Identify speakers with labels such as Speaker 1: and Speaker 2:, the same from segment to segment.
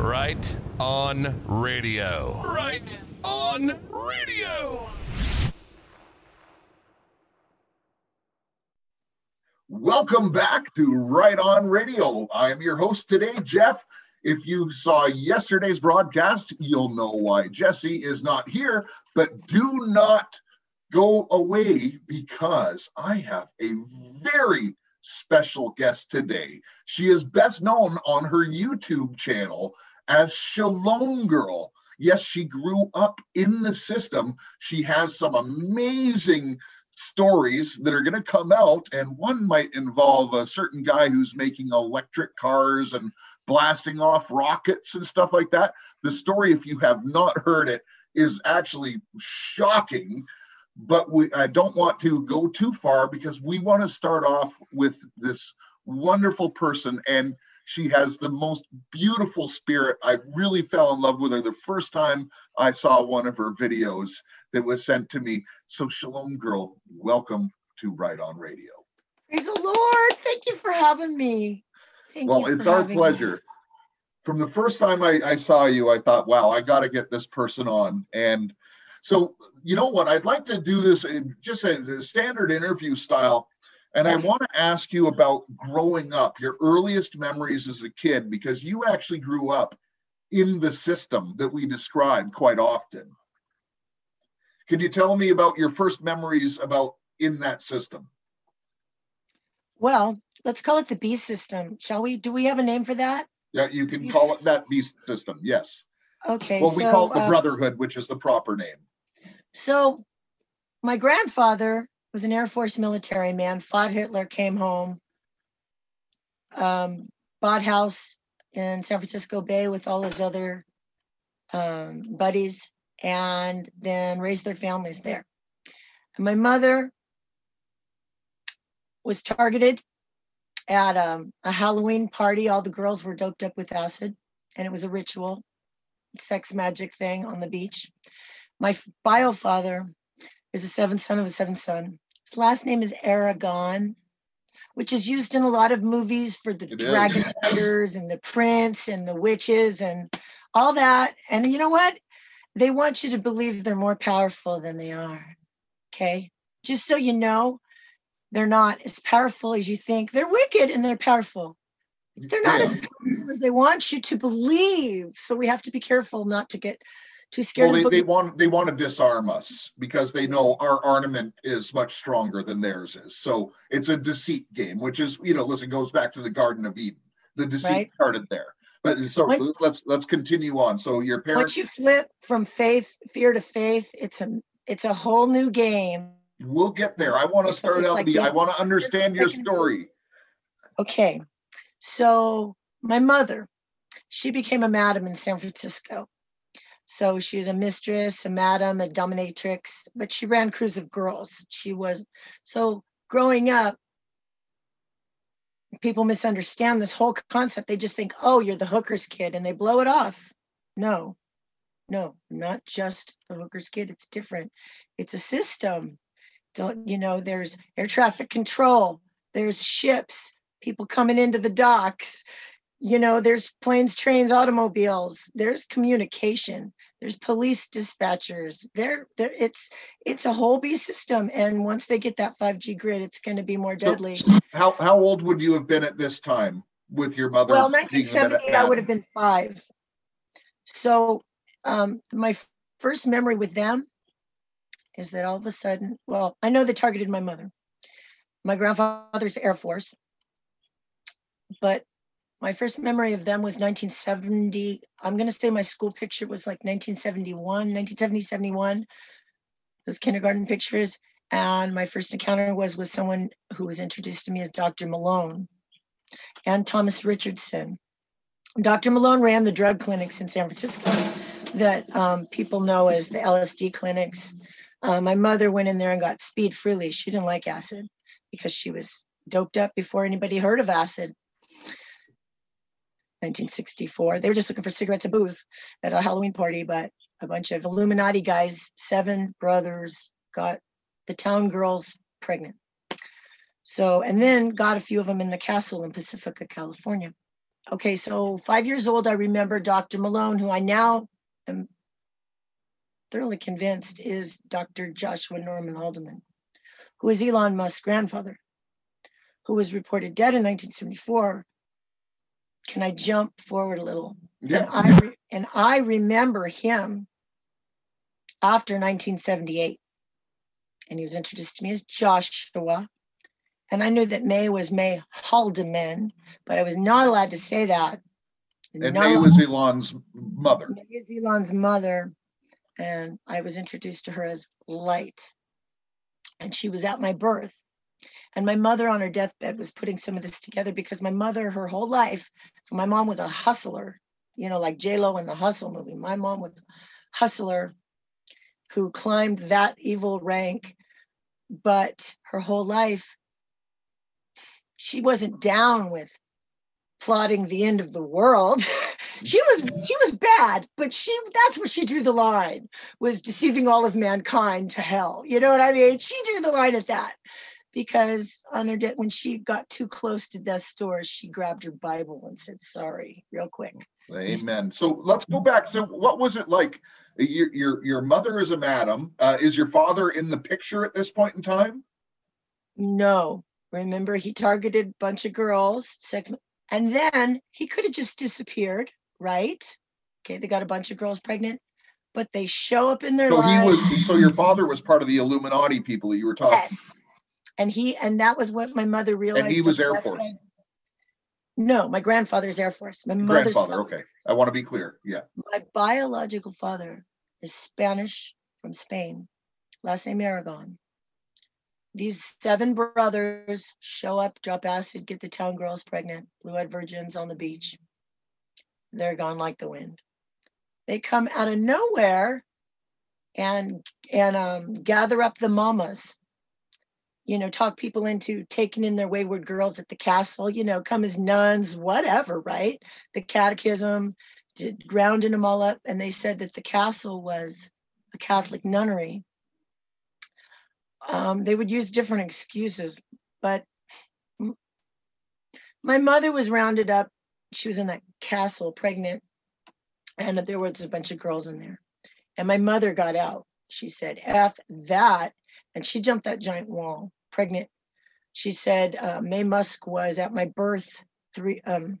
Speaker 1: Right on radio.
Speaker 2: Right on radio.
Speaker 3: Welcome back to Right On Radio. I am your host today, Jeff. If you saw yesterday's broadcast, you'll know why Jesse is not here, but do not go away because I have a very special guest today. She is best known on her YouTube channel as Shalom Girl. Yes, she grew up in the system. She has some amazing stories that are going to come out, and one might involve a certain guy who's making electric cars and blasting off rockets and stuff like that. The story, if you have not heard it, is actually shocking. But we, I don't want to go too far because we want to start off with this wonderful person, and she has the most beautiful spirit. I really fell in love with her the first time I saw one of her videos that was sent to me. So, Shalom Girl, welcome to Right On Radio.
Speaker 4: Praise the Lord. Thank you for having me. Thank
Speaker 3: well, it's our
Speaker 4: having me.
Speaker 3: pleasure. From the first time I, I saw you, I thought, wow, I got to get this person on. And so, you know what? I'd like to do this in just a, a standard interview style. And I want to ask you about growing up, your earliest memories as a kid, because you actually grew up in the system that we describe quite often. Could you tell me about your first memories about in that system?
Speaker 4: Well, let's call it the B system, shall we? Do we have a name for that?
Speaker 3: Yeah, you can call it that B system. Yes.
Speaker 4: Okay.
Speaker 3: Well, we
Speaker 4: so,
Speaker 3: call it the
Speaker 4: uh,
Speaker 3: Brotherhood, which is the proper name.
Speaker 4: So, my grandfather was an Air Force military man, fought Hitler, came home, um, bought house in San Francisco Bay with all his other um, buddies, and then raised their families there. And my mother was targeted at um, a Halloween party. All the girls were doped up with acid, and it was a ritual, sex magic thing on the beach. My bio father is the seventh son of a seventh son. His last name is Aragon, which is used in a lot of movies for the
Speaker 3: It is.
Speaker 4: dragon riders and the prince and the witches and all that. And you know what? They want you to believe they're more powerful than they are. Okay. Just so you know, they're not as powerful as you think. They're wicked and they're powerful. They're not as powerful as they want you to believe. So we have to be careful not to get too scared.
Speaker 3: Well, they,
Speaker 4: the
Speaker 3: they want they want to disarm us because they know our armament is much stronger than theirs is. So it's a deceit game, which is you know, listen, goes back to the Garden of Eden. The deceit
Speaker 4: Right.
Speaker 3: started there. But so let's let's continue on. So your parents
Speaker 4: Once you flip from faith, fear to faith, it's a it's a whole new game.
Speaker 3: we'll get there. I want to start out
Speaker 4: like
Speaker 3: the I want to understand your story.
Speaker 4: Okay. So my mother, she became a madam in San Francisco. So she was a mistress, a madam, a dominatrix, but she ran crews of girls. She was so growing up, people misunderstand this whole concept. They just think, oh, you're the hooker's kid, and they blow it off. No, no, not just the hooker's kid. It's different. It's a system. Don't you know? There's air traffic control. There's ships, people coming into the docks. You know, there's planes, trains, automobiles. There's communication. There's police dispatchers. There, there. It's it's a whole B system. And once they get that 5G grid, it's going to be more
Speaker 3: So-
Speaker 4: deadly.
Speaker 3: How how old would you have been at this time with your mother?
Speaker 4: Well,
Speaker 3: being
Speaker 4: 1970, I would have been five. So um, my first memory with them is that all of a sudden, well, I know they targeted my mother. My grandfather's Air Force. But my first memory of them was 1970. I'm going to say my school picture was like 1971, 1970, 71. Those kindergarten pictures. And my first encounter was with someone who was introduced to me as Dr. Malone and Thomas Richardson. Dr. Malone ran the drug clinics in San Francisco that um, people know as the LSD clinics. Uh, my mother went in there and got speed freely. She didn't like acid because she was doped up before anybody heard of acid. 1964. They were just looking for cigarettes and booze at a Halloween party, but a bunch of Illuminati guys, seven brothers, got the town girls pregnant. So, and then got a few of them in the castle in Pacifica, California. okay, so five years old, I remember Dr. Malone, who I now am thoroughly convinced is Dr. Joshua Norman Haldeman, who is Elon Musk's grandfather, who was reported dead in 1974. Can I jump forward a little? And
Speaker 3: Yeah.
Speaker 4: I re- and I remember him after 1978, and he was introduced to me as Joshua. And I knew that May was May Haldeman, but I was not allowed to say that.
Speaker 3: And
Speaker 4: Not
Speaker 3: May was Elon's mother.
Speaker 4: May is Elon's mother, and I was introduced to her as Light. And she was at my birth. And my mother on her deathbed was putting some of this together because my mother, her whole life, so my mom was a hustler, you know, like J Lo in the Hustle movie. My mom was a hustler who climbed that evil rank, but her whole life, she wasn't down with plotting the end of the world. she was she was bad, but she that's where she drew the line was deceiving all of mankind to hell. You know what I mean? She drew the line at that because on her death, when she got too close to death's door, she grabbed her Bible and said sorry real quick.
Speaker 3: Amen. So let's go back. So what was it like? Your your your mother is a madam. Uh, is your father in the picture at this point in time?
Speaker 4: No, remember he targeted a bunch of girls, sex, and then he could have just disappeared, right? Okay, they got a bunch of girls pregnant, but they show up in their
Speaker 3: So he
Speaker 4: lives.
Speaker 3: was. So your father was part of the Illuminati people that you were talking.
Speaker 4: Yes. And he and that was what my mother realized.
Speaker 3: And he was Air Force?
Speaker 4: deathbed. No, my grandfather's Air Force. My mother's
Speaker 3: Grandfather.
Speaker 4: father-
Speaker 3: Okay. I want to be clear. Yeah.
Speaker 4: My biological father is Spanish from Spain, last name Aragon. These seven brothers show up, drop acid, get the town girls pregnant, blue eyed virgins on the beach. They're gone like the wind. They come out of nowhere and and um, gather up the mamas. You know, talk people into taking in their wayward girls at the castle. You know, come as nuns, whatever, right? The catechism, did rounding them all up, and they said that the castle was a Catholic nunnery. Um, they would use different excuses, but my mother was rounded up. She was in that castle, pregnant, and there was a bunch of girls in there. And my mother got out. She said, "F that," and she jumped that giant wall, pregnant. She said, uh, "May Musk was at my birth three um,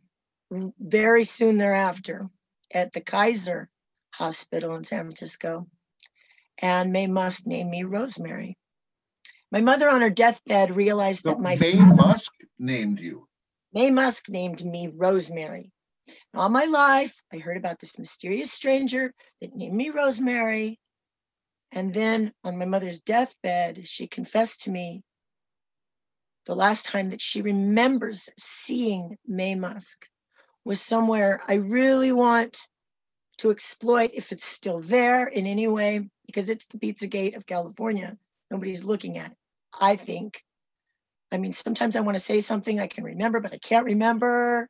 Speaker 4: very soon thereafter." at the Kaiser Hospital in San Francisco, and May Musk named me Rosemary. My mother on her deathbed realized
Speaker 3: So
Speaker 4: that my
Speaker 3: May Musk named you.
Speaker 4: May Musk named me Rosemary. All my life, I heard about this mysterious stranger that named me Rosemary. And then on my mother's deathbed, she confessed to me the last time that she remembers seeing May Musk was somewhere I really want to exploit if it's still there in any way, because it's the Pizza Gate of California. Nobody's looking at it, I think. I mean, sometimes I want to say something I can remember, but I can't remember.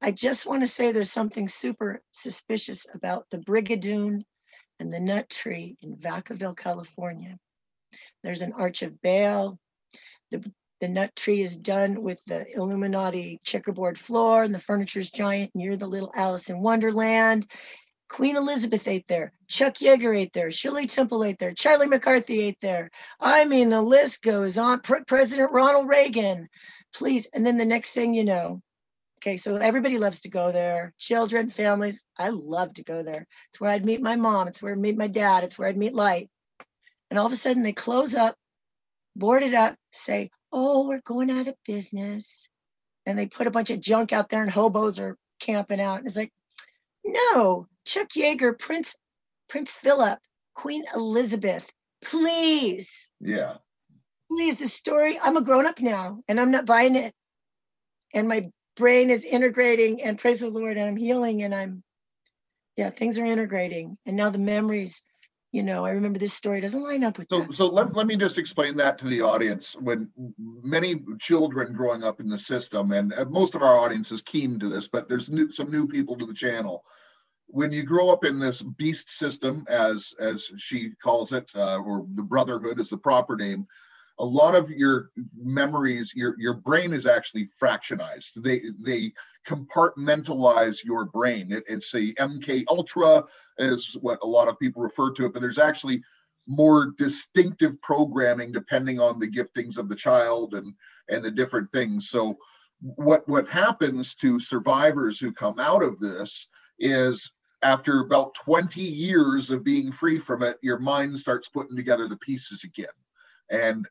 Speaker 4: I just want to say there's something super suspicious about the Brigadoon and the nut tree in Vacaville, California. There's an Arch of Baal. The, the nut tree is done with the Illuminati checkerboard floor, and the furniture's giant, and you're the little Alice in Wonderland. Queen Elizabeth ate there. Chuck Yeager ate there. Shirley Temple ate there. Charlie McCarthy ate there. I mean, the list goes on. Pre- President Ronald Reagan, please. And then the next thing you know, okay, so everybody loves to go there. Children, families. I love to go there. It's where I'd meet my mom. It's where I'd meet my dad. It's where I'd meet Light. And all of a sudden they close up, board it up, say, oh, we're going out of business. And they put a bunch of junk out there and hobos are camping out. And it's like, no, Chuck Yeager, Prince Prince Philip, Queen Elizabeth, please,
Speaker 3: Yeah.
Speaker 4: please, the story. I'm a grown up now and I'm not buying it. And my brain is integrating and praise the Lord, and I'm healing and I'm, yeah, things are integrating. And now the memories, you know, I remember this story doesn't line up with
Speaker 3: So,
Speaker 4: that.
Speaker 3: so let, let me just explain that to the audience. When many children growing up in the system, and most of our audience is keen to this, but there's new, some new people to the channel. When you grow up in this beast system, as as she calls it, uh, or the brotherhood is the proper name, a lot of your memories, your your brain is actually fractionized. They they compartmentalize your brain. It, it's a MK Ultra is what a lot of people refer to it, but there's actually more distinctive programming depending on the giftings of the child and and the different things. So what what happens to survivors who come out of this is after about 20 years of being free from it, your mind starts putting together the pieces again. And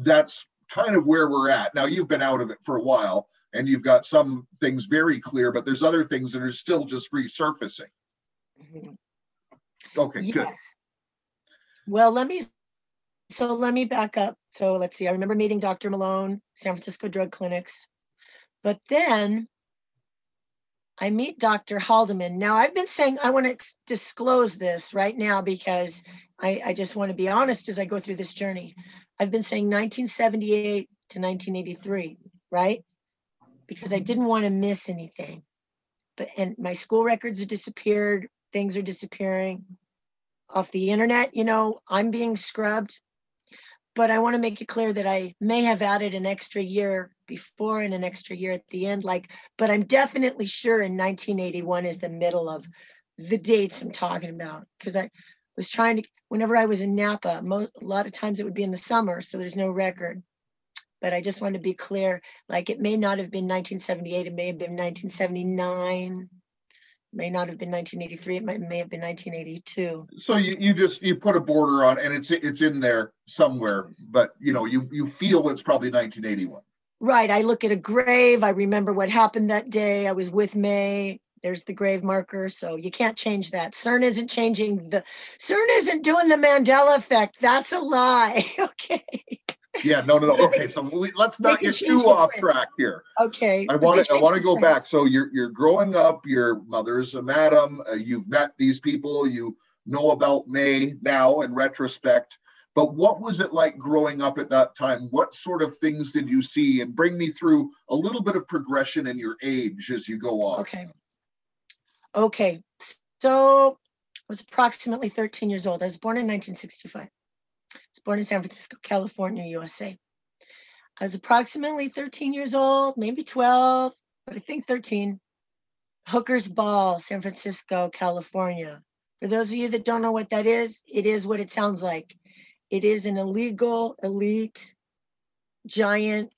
Speaker 3: that's kind of where we're at. Now, you've been out of it for a while and you've got some things very clear, but there's other things that are still just resurfacing.
Speaker 4: Mhm.
Speaker 3: Okay, good.
Speaker 4: Yes. Well, let me, so let me back up. So let's see, I remember meeting Dr. Malone, San Francisco Drug Clinics. But then I meet Dr. Haldeman. Now, I've been saying I want to disclose this right now because I, I just want to be honest as I go through this journey. I've been saying 1978 to 1983, right? Because I didn't want to miss anything. But and my school records have disappeared, things are disappearing off the internet, you know, I'm being scrubbed. But I want to make it clear that I may have added an extra year before and an extra year at the end, like, but I'm definitely sure in 1981 is the middle of the dates I'm talking about. Because I was trying to, whenever I was in Napa, most, a lot of times it would be in the summer, so there's no record. But I just want to be clear, like it may not have been 1978, it may have been 1979 may not have been 1983 it might, may have been 1982
Speaker 3: So you, you just you put a border on and it's it's in there somewhere, but you know, you you feel it's probably 1981.
Speaker 4: right i look at a grave i remember what happened that day i was with may there's the grave marker so you can't change that cern isn't changing the cern isn't doing the mandela effect that's a lie okay
Speaker 3: Yeah, no, no, no. Okay, so we, let's not get too off
Speaker 4: print.
Speaker 3: track here.
Speaker 4: okay
Speaker 3: I want to, I want to go back. So you're, you're growing up, your mother's a madam, uh, you've met these people, you know about May now in retrospect. But what was it like growing up at that time? What sort of things did you see? And bring me through a little bit of progression in your age as you go on.
Speaker 4: Okay. Okay. So I was approximately 13 years old. I was born in 1965. I was born in San Francisco, California, USA. I was approximately 13 years old, maybe 12, but I think 13. Hooker's Ball, San Francisco, California. For those of you that don't know what that is, it is what it sounds like. It is an illegal, elite, giant.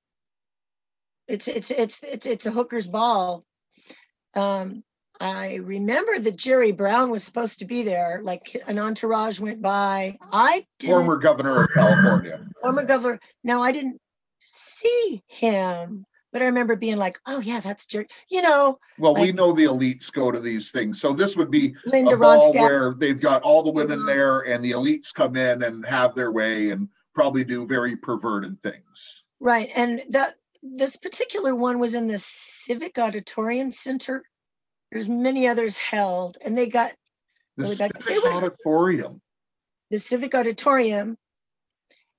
Speaker 4: It's it's it's it's it's a hooker's ball. Um, I remember that Jerry Brown was supposed to be there, like an entourage went by. I
Speaker 3: Former governor of California.
Speaker 4: former governor. Now I didn't see him, but I remember being like, "Oh yeah, that's Jerry." You know,
Speaker 3: Well, we know the elites go to these things. So this would be
Speaker 4: Linda
Speaker 3: a ball
Speaker 4: Ronstadt.
Speaker 3: where they've got all the women
Speaker 4: Mhm.
Speaker 3: there and the elites come in and have their way and probably do very perverted things.
Speaker 4: Right, and that this particular one was in the Civic Auditorium Center. There's many others held, and they got
Speaker 3: The
Speaker 4: Really bad.
Speaker 3: Civic auditorium.
Speaker 4: the Civic Auditorium,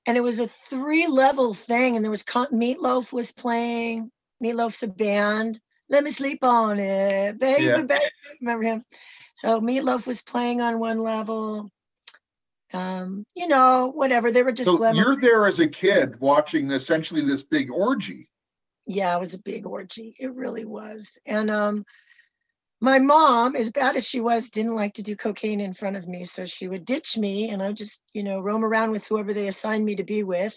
Speaker 4: and it was a three-level thing, and there was con- Meatloaf was playing. Meatloaf's a band. Let me sleep on it, baby,
Speaker 3: Yeah.
Speaker 4: baby. Remember him? So Meatloaf was playing on one level. Um, you know, whatever. They were just
Speaker 3: So
Speaker 4: glamour.
Speaker 3: you're there as a kid watching essentially this big orgy.
Speaker 4: yeah, it was a big orgy. It really was. And um, my mom, as bad as she was, didn't like to do cocaine in front of me. So she would ditch me and I would just, you know, roam around with whoever they assigned me to be with.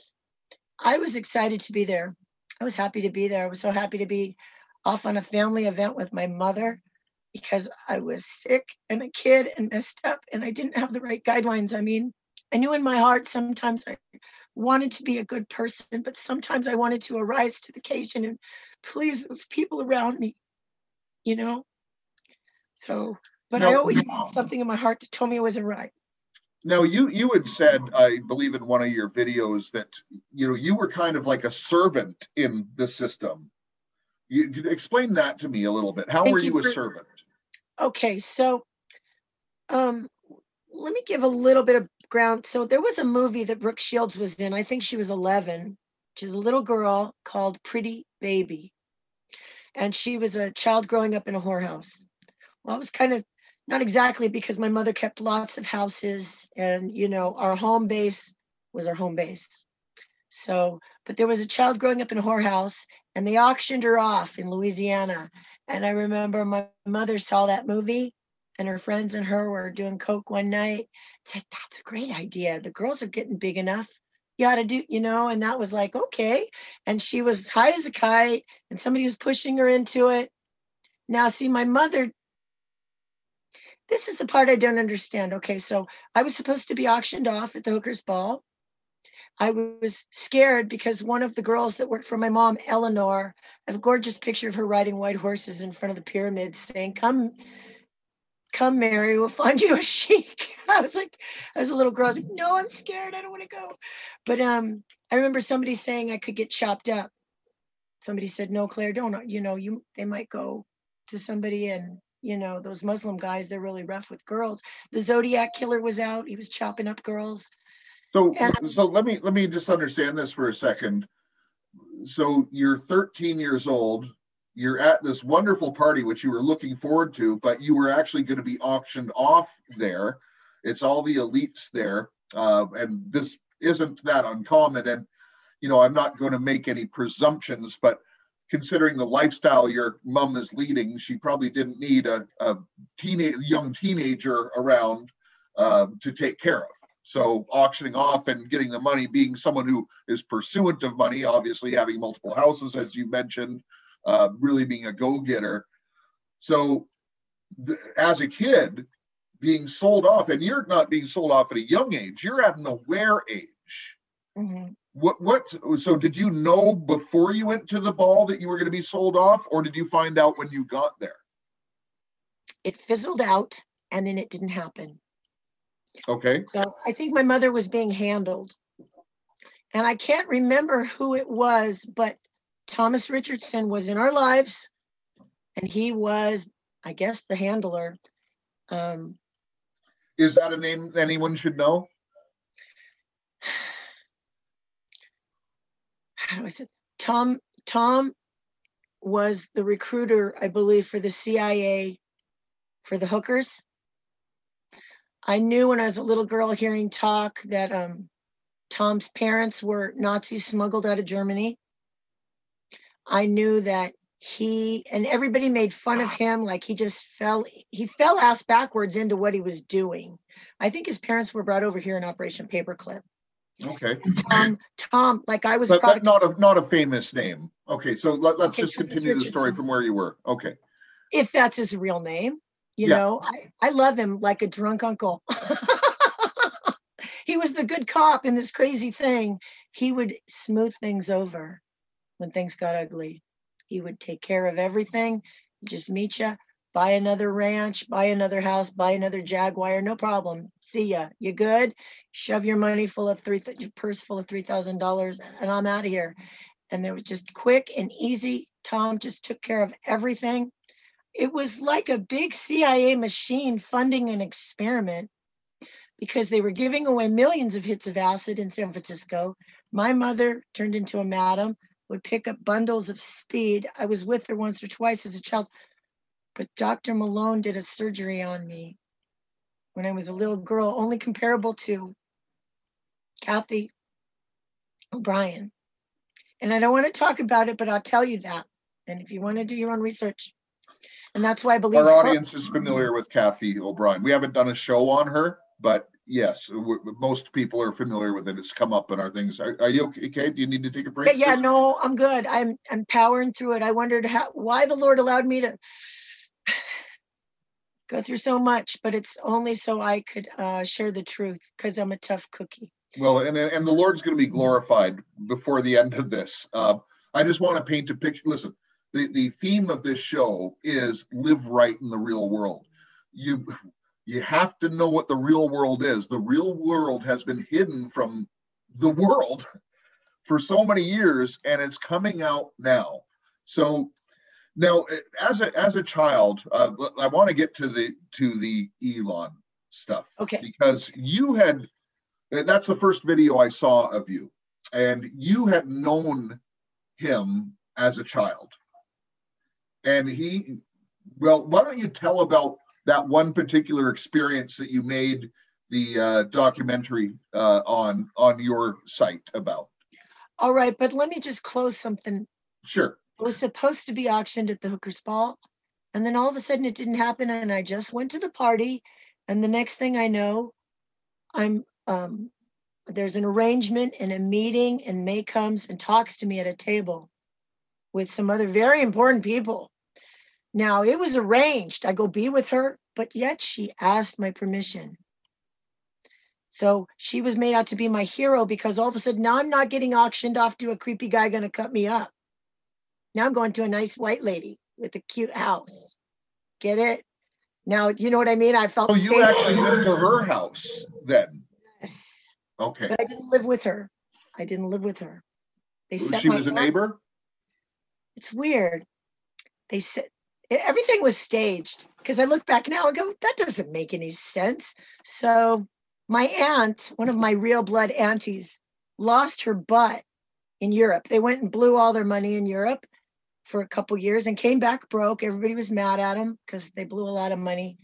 Speaker 4: I was excited to be there. I was happy to be there. I was so happy to be off on a family event with my mother because I was sick and a kid and messed up and I didn't have the right guidelines. I mean, I knew in my heart sometimes I wanted to be a good person, but sometimes I wanted to arise to the occasion and please those people around me, you know? So, but I always had something in my heart that told me it wasn't right.
Speaker 3: Now you you had said, I believe in one of your videos that you know you were kind of like a servant in the system. You could explain that to me a little bit. How
Speaker 4: Thank
Speaker 3: were
Speaker 4: you
Speaker 3: you a
Speaker 4: for-
Speaker 3: servant?
Speaker 4: Okay, so um let me give a little bit of ground. So there was a movie that Brooke Shields was in. I think she was 11. She was a little girl called Pretty Baby. And she was a child growing up in a whorehouse. Well, I was kind of not exactly because my mother kept lots of houses and you know, our home base was our home base. So, but there was a child growing up in a whorehouse and they auctioned her off in Louisiana. And I remember my mother saw that movie and her friends and her were doing coke one night. Said, that's a great idea. The girls are getting big enough. You ought to do, you know, and that was like, okay. And she was high as a kite and somebody was pushing her into it. Now, see, my mother, this is the part I don't understand. Okay, so I was supposed to be auctioned off at the hooker's ball. I was scared because one of the girls that worked for my mom, Eleanor, I have a gorgeous picture of her riding white horses in front of the pyramids saying, Come, come, Mary, we'll find you a sheik. I was like, I was a little girl. I was like, no, I'm scared. I don't want to go. But um, I remember somebody saying I could get chopped up. Somebody said, no, Claire, don't, you know, you they might go to somebody and you know those muslim guys they're really rough with girls the zodiac killer was out he was chopping up girls
Speaker 3: So, so let me let me just understand this for a second. So you're 13 years old. You're at this wonderful party which you were looking forward to, but you were actually going to be auctioned off there. It's all the elites there, uh, and this isn't that uncommon. And you know, I'm not going to make any presumptions, but considering the lifestyle your mom is leading, she probably didn't need a, a teenage young teenager around uh, to take care of. So auctioning off and getting the money, being someone who is pursuant of money, obviously having multiple houses, as you mentioned, uh, really being a go-getter. So th- as a kid, being sold off, and you're not being sold off at a young age, you're at an aware age.
Speaker 4: Mhm.
Speaker 3: What what so did you know before you went to the ball that you were going to be sold off, or did you find out when you got there?
Speaker 4: it fizzled out and then it didn't happen
Speaker 3: Okay.
Speaker 4: So I think my mother was being handled. And I can't remember who it was, but Thomas Richardson was in our lives and he was, I guess, the handler. Um,
Speaker 3: Is that a name anyone should know?
Speaker 4: how do I say? Tom, Tom was the recruiter, I believe, for the CIA for the hookers. I knew when I was a little girl hearing talk that um, Tom's parents were Nazis smuggled out of Germany. I knew that he and everybody made fun of him like he just fell he fell ass backwards into what he was doing. I think his parents were brought over here in Operation Paperclip.
Speaker 3: Okay.
Speaker 4: Tom, Tom, like I was
Speaker 3: But, but not a not a famous name. Okay, so let, let's
Speaker 4: Okay,
Speaker 3: just continue the story from where you were. Okay.
Speaker 4: if that's his real name. You
Speaker 3: Yeah.
Speaker 4: know, I, I love him like a drunk uncle. he was the good cop in this crazy thing. He would smooth things over when things got ugly. He would take care of everything, just meet you, buy another ranch, buy another house, buy another Jaguar, no problem. See ya. You good? Shove your money full of three, your purse full of three thousand dollars, and I'm out of here. And they were just quick and easy. Tom just took care of everything it was like a big CIA machine funding an experiment because they were giving away millions of hits of acid in San Francisco. My mother turned into a madam, would pick up bundles of speed. I was with her once or twice as a child, but Dr. Malone did a surgery on me when I was a little girl, only comparable to Kathy O'Brien. And I don't want to talk about it, but I'll tell you that. And if you want to do your own research, and that's why I believe
Speaker 3: Our audience is familiar with Kathy O'Brien. We haven't done a show on her, but yes, most people are familiar with it. It's come up in our things. Are, are you okay? Do you need to take a break?
Speaker 4: Yeah, yeah, no, I'm good. I'm I'm powering through it. I wondered how why the Lord allowed me to go through so much, but it's only so I could uh, share the truth because I'm a tough cookie.
Speaker 3: Well, and and the Lord's going to be glorified before the end of this. Uh, I just want to paint a picture. Listen, the the theme of this show is live right in the real world. You you have to know what the real world is. The real world has been hidden from the world for so many years, and it's coming out now. So now, as a as a child, uh, I want to get to the to the Elon stuff
Speaker 4: Okay.
Speaker 3: because you had that's the first video I saw of you. And you had known him as a child. And he, well, why don't you tell about that one particular experience that you made the uh, documentary uh, on on your site about?
Speaker 4: All right, but let me just close something.
Speaker 3: Sure.
Speaker 4: It was supposed to be auctioned at the Hooker's Ball. And then all of a sudden it didn't happen. And I just went to the party. And the next thing I know, I'm um there's an arrangement and a meeting, and May comes and talks to me at a table with some other very important people. Now it was arranged. I go be with her, but yet she asked my permission. So she was made out to be my hero because all of a sudden now I'm not getting auctioned off to a creepy guy gonna cut me up. Now I'm going to a nice white lady with a cute house. Get it? Now you know what I mean? I felt
Speaker 3: Oh, you actually went to her house then?
Speaker 4: Yes,
Speaker 3: Okay.
Speaker 4: but I didn't live with her. I didn't live with her. They set
Speaker 3: She was a
Speaker 4: house-
Speaker 3: neighbor?
Speaker 4: It's weird. They said everything was staged because I look back now and go, that doesn't make any sense. So my aunt, one of my real blood aunties, lost her butt in Europe. They went and blew all their money in Europe for a couple years and came back broke. Everybody was mad at him because they blew a lot of money.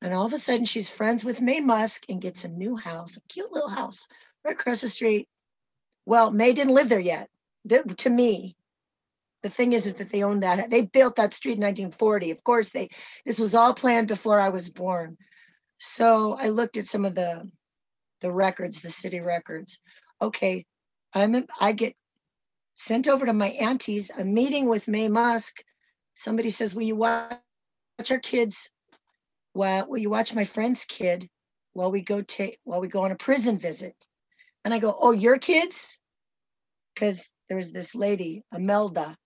Speaker 4: And all of a sudden, she's friends with May Musk and gets a new house, a cute little house right across the street. Well, May didn't live there yet. Th- To me, the thing is, is that they owned that. They built that street in 1940. Of course, they this was all planned before I was born. So I looked at some of the the records, the city records. Okay, I'm I get sent over to my auntie's a meeting with May Musk. Somebody says, "Will you watch, our kids? Well, will you watch my friend's kid while we go take while we go on a prison visit?" And I go, "Oh, your kids?" Because there was this lady, Imelda.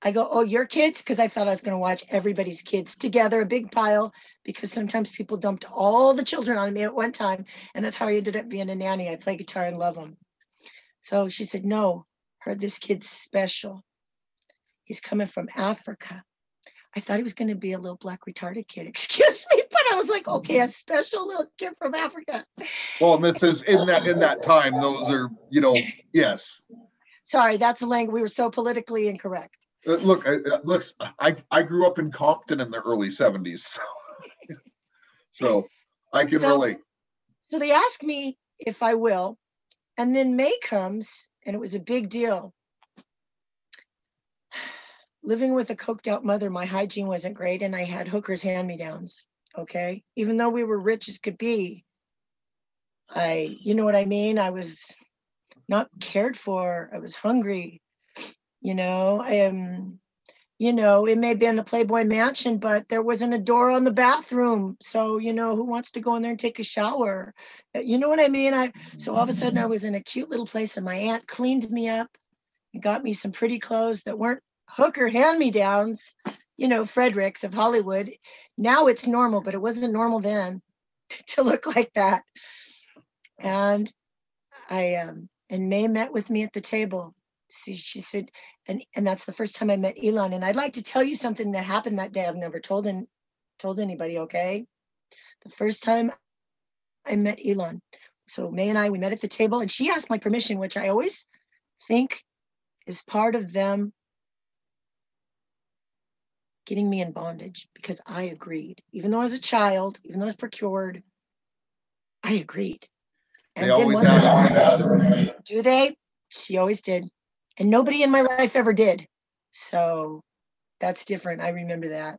Speaker 4: I go, "Oh, your kids?" Because I thought I was going to watch everybody's kids together, a big pile. Because sometimes people dumped all the children on me at one time, and that's how I ended up being a nanny. I play guitar and love them. So she said, No, heard this kid's special. He's coming from Africa. I thought he was going to be a little black retarded kid, excuse me, but I was like, okay, a special little kid from Africa.
Speaker 3: Well, and this is in that, in that time, those are, you know, yes.
Speaker 4: Sorry, that's the language. We were so politically incorrect.
Speaker 3: Uh, Look, uh, uh, looks, I, I grew up in Compton in the early seventies. So I can
Speaker 4: So-
Speaker 3: relate.
Speaker 4: So they asked me if I will. And then May comes, and it was a big deal. Living with a coked out mother, my hygiene wasn't great, and I had hookers hand me downs. Okay. Even though we were rich as could be, I, you know what I mean? I was not cared for. I was hungry. You know, I am, you know, it may have been a Playboy mansion, but there wasn't a door on the bathroom. So, you know, who wants to go in there and take a shower? Uh, You know what I mean? I so all of a sudden I was in a cute little place and my aunt cleaned me up and got me some pretty clothes that weren't hooker hand-me-downs, you know, Fredericks of Hollywood. Now it's normal, but it wasn't normal then to look like that. And I um and May met with me at the table. See, she said, and and that's the first time I met Elon. And I'd like to tell you something that happened that day. I've never told in, told anybody, okay? The first time I met Elon. So May and I, we met at the table and she asked my permission, which I always think is part of them getting me in bondage because I agreed. Even though I was a child, even though I was procured, I agreed.
Speaker 3: And
Speaker 4: They
Speaker 3: always ask permission.
Speaker 4: do they? She always did. And nobody in my life ever did. So that's different. I remember that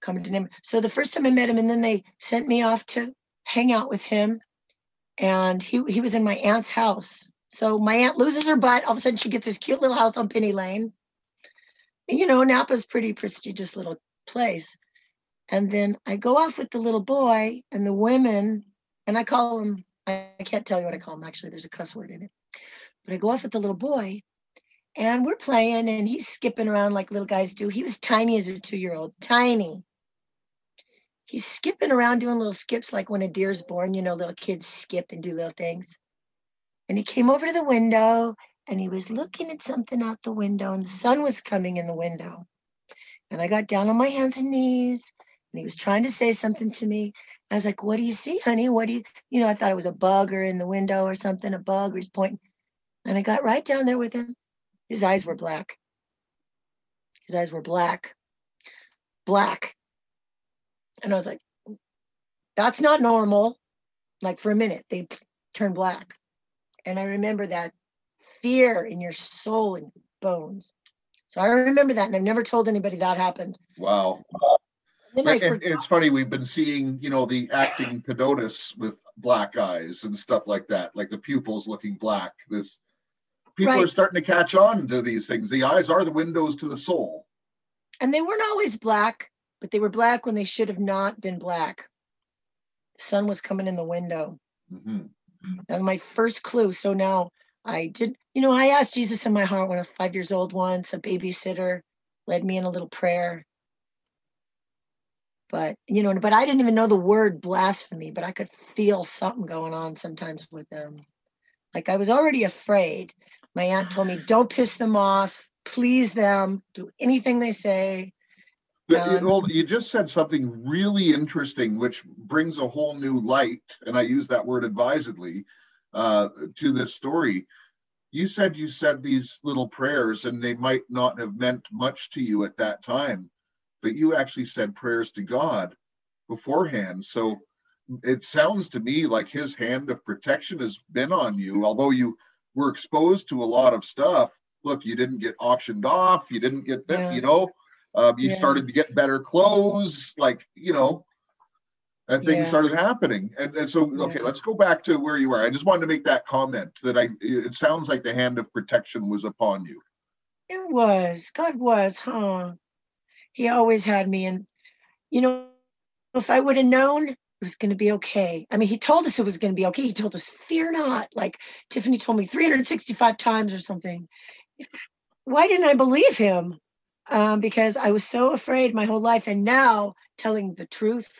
Speaker 4: coming to him. So the first time I met him, and then they sent me off to hang out with him. And he, he was in my aunt's house. So my aunt loses her butt. All of a sudden, she gets this cute little house on Penny Lane. You know, Napa's pretty prestigious little place. And then I go off with the little boy and the women, and I call them, I I can't tell you what I call them. Actually, there's a cuss word in it. But I go off with the little boy and we're playing and he's skipping around like little guys do. He was tiny as a two year old, tiny. He's skipping around doing little skips like when a deer's born, you know, little kids skip and do little things. And he came over to the window and he was looking at something out the window and the sun was coming in the window. And I got down on my hands and knees and he was trying to say something to me. I was like, What do you see, honey? What do you, you know, I thought it was a bug or in the window or something, a bug or he's pointing. And I got right down there with him. His eyes were black. His eyes were black, black. And I was like, that's not normal. Like for a minute, they turned black. And I remember that fear in your soul and bones. So I remember that, and I've never told anybody that happened.
Speaker 3: Wow. And, and it's funny, we've been seeing, you know, the acting pedotus with black eyes and stuff like that, like the pupils looking black. This people are starting to catch on to these things. The eyes are the windows to the soul.
Speaker 4: and they weren't always black, but they were black when they should have not been black. The sun was coming in the window.
Speaker 3: Mhm.
Speaker 4: That was my first clue. So now I did, you know, I asked Jesus in my heart when I was five years old once, a babysitter led me in a little prayer. But, you know, but I didn't even know the word blasphemy, but I could feel something going on sometimes with them. Like I was already afraid. My aunt told me, don't piss them off, please them, do anything they say.
Speaker 3: But, you-
Speaker 4: Um,
Speaker 3: you just said something really interesting, which brings a whole new light, and I use that word advisedly, uh, to this story. You said you said these little prayers, and they might not have meant much to you at that time, but you actually said prayers to God beforehand. So it sounds to me like His hand of protection has been on you, although you were exposed to a lot of stuff. Look, you didn't get auctioned off, you didn't get that,
Speaker 4: Yeah.
Speaker 3: you know. Um, you
Speaker 4: Yeah.
Speaker 3: started to get better clothes, like you know, and things
Speaker 4: Yeah.
Speaker 3: started happening. And, and so, okay, let's go back to where you were. I just wanted to make that comment that I. It sounds like the hand of protection was upon you.
Speaker 4: It was. God was, huh? He always had me. And, you know, if I would have known it was going to be okay. I mean, he told us it was going to be okay. He told us, fear not. Like Tiffany told me 365 times or something. If, why didn't I believe him? Um, because I was so afraid my whole life. And now telling the truth,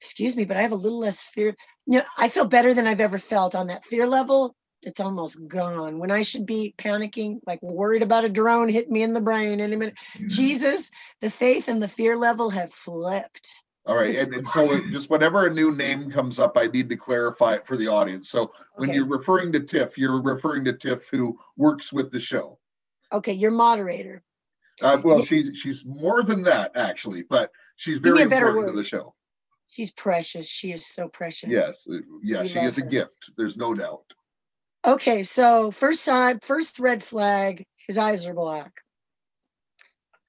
Speaker 4: excuse me, but I have a little less fear. You know, I feel better than I've ever felt on that fear level. It's almost gone. When I should be panicking, like worried about a drone hitting me in the brain any minute. Jesus, the faith and the fear level have flipped.
Speaker 3: All right, and, and so just whenever a new name comes up, I need to clarify it for the audience. So when
Speaker 4: Okay.
Speaker 3: you're referring to Tiff, you're referring to Tiff who works with the show.
Speaker 4: Okay, your moderator.
Speaker 3: Uh, well, she's she's more than that actually, but she's very important to the show.
Speaker 4: She's precious. She is so precious.
Speaker 3: Yes, uh, yeah,
Speaker 4: We
Speaker 3: she is a gift. There's no doubt.
Speaker 4: Okay, so first time, first red flag, his eyes are black.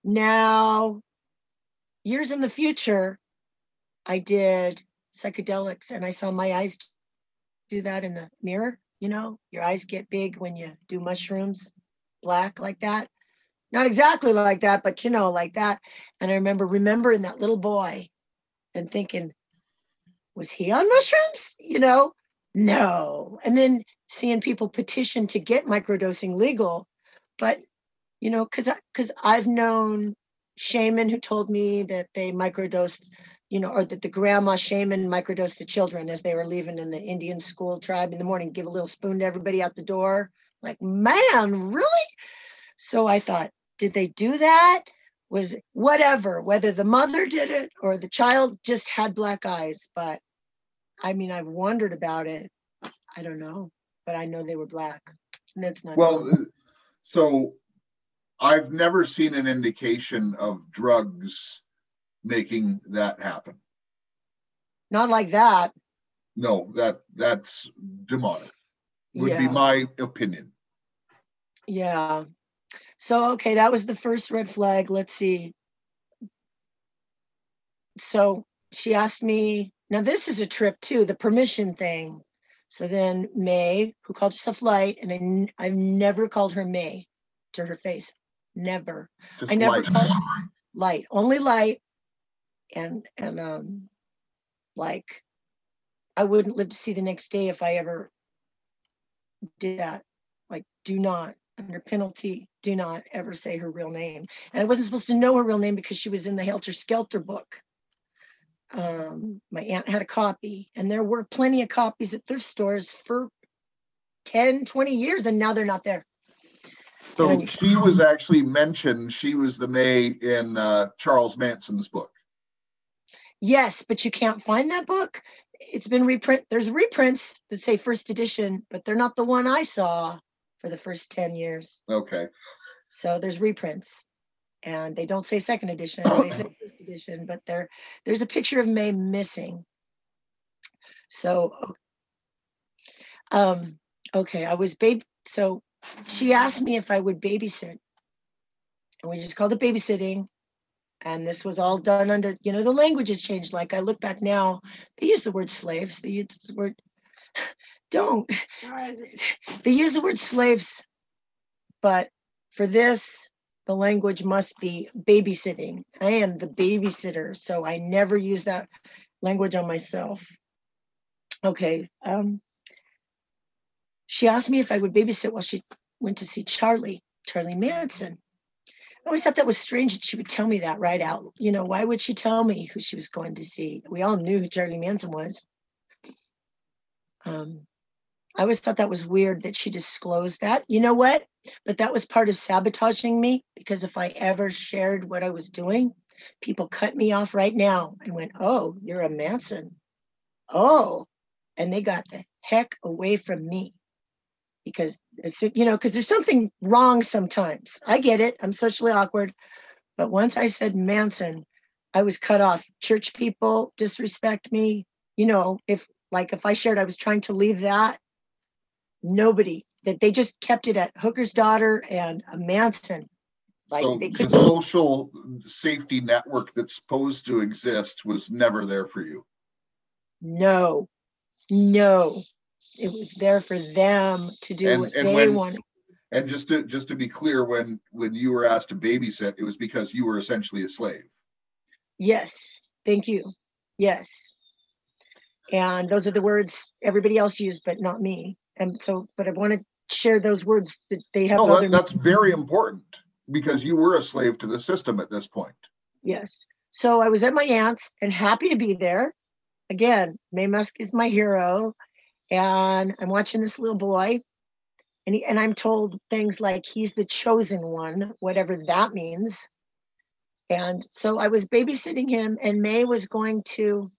Speaker 4: Now, years in the future, I did psychedelics and I saw my eyes do that in the mirror. You know, your eyes get big when you do mushrooms, black like that. Not exactly like that, but you know, like that. And I remember remembering that little boy and thinking, was he on mushrooms? You know, no. And then seeing people petition to get microdosing legal, but you know, because because I've known shaman who told me that they microdosed, you know, or that the grandma shaman microdosed the children as they were leaving in the Indian school tribe in the morning, give a little spoon to everybody out the door. Like, man, really? So I thought, did they do that? Was whatever, whether the mother did it or the child just had black eyes. But I mean, I've wondered about it. I don't know, but I know they were black. And that's not
Speaker 3: Well, so I've never seen an indication of drugs making that happen.
Speaker 4: not like that.
Speaker 3: No, that that's demonic. Would be my opinion.
Speaker 4: Yeah. So, okay, that was the first red flag. Let's see. So she asked me, now this is a trip too, the permission thing. So then May, who called herself Light, and I, I've never called her May to her face. Never.
Speaker 3: Just
Speaker 4: I never
Speaker 3: like
Speaker 4: called Light, only Light. And, and, um, like, I wouldn't live to see the next day if I ever did that. Like, do not, under penalty, do not ever say her real name. And I wasn't supposed to know her real name because she was in the Helter Skelter book. Um, my aunt had a copy, and there were plenty of copies at thrift stores for 10, 20 years, and now they're not there.
Speaker 3: So she was actually mentioned. She was the May in uh, Charles Manson's book.
Speaker 4: Yes, but you can't find that book. It's been reprint. There's reprints that say first edition, but they're not the one I saw for the first 10 years.
Speaker 3: Okay.
Speaker 4: So there's reprints. And they don't say second edition, they say first edition, but there there's a picture of May missing. So um okay, I was babe so she asked me if I would babysit. And we just called it babysitting. And this was all done under, you know, the language has changed. Like I look back now, they use the word slaves. They use the word, don't. They use the word slaves. But for this, the language must be babysitting. I am the babysitter. So I never use that language on myself. Okay. Um, she asked me if I would babysit while she went to see Charlie, Charlie Manson. Always thought that was strange that she would tell me that right out. You know, why would she tell me who she was going to see? We all knew who Charlie Manson was. Um, I always thought that was weird that she disclosed that. You know what? But that was part of sabotaging me because if I ever shared what I was doing, people cut me off right now and went, Oh, you're a Manson. Oh, and they got the heck away from me because it's, you know, because there's something wrong sometimes. I get it. I'm socially awkward. But once I said Manson, I was cut off. Church people disrespect me. You know, if like if I shared I was trying to leave that, nobody that they just kept it at Hooker's daughter and a Manson. Like
Speaker 3: so the social safety network that's supposed to exist was never there for you.
Speaker 4: no, no. It was there for them to do
Speaker 3: And-
Speaker 4: what
Speaker 3: and
Speaker 4: they
Speaker 3: when-
Speaker 4: wanted.
Speaker 3: And just to just to be clear, when when you were asked to babysit, it was because you were essentially a slave.
Speaker 4: Yes, thank you. Yes. And those are the words everybody else used, but not me. And so, but I want to share those words that they have
Speaker 3: No,
Speaker 4: other.
Speaker 3: that, that's very important because you were a slave to the system at this point.
Speaker 4: Yes. So I was at my aunt's and happy to be there. Again, Maye Musk is my hero. And I'm watching this little boy. And, he, and I'm told things like he's the chosen one, whatever that means. And so I was babysitting him, and Maye was going to,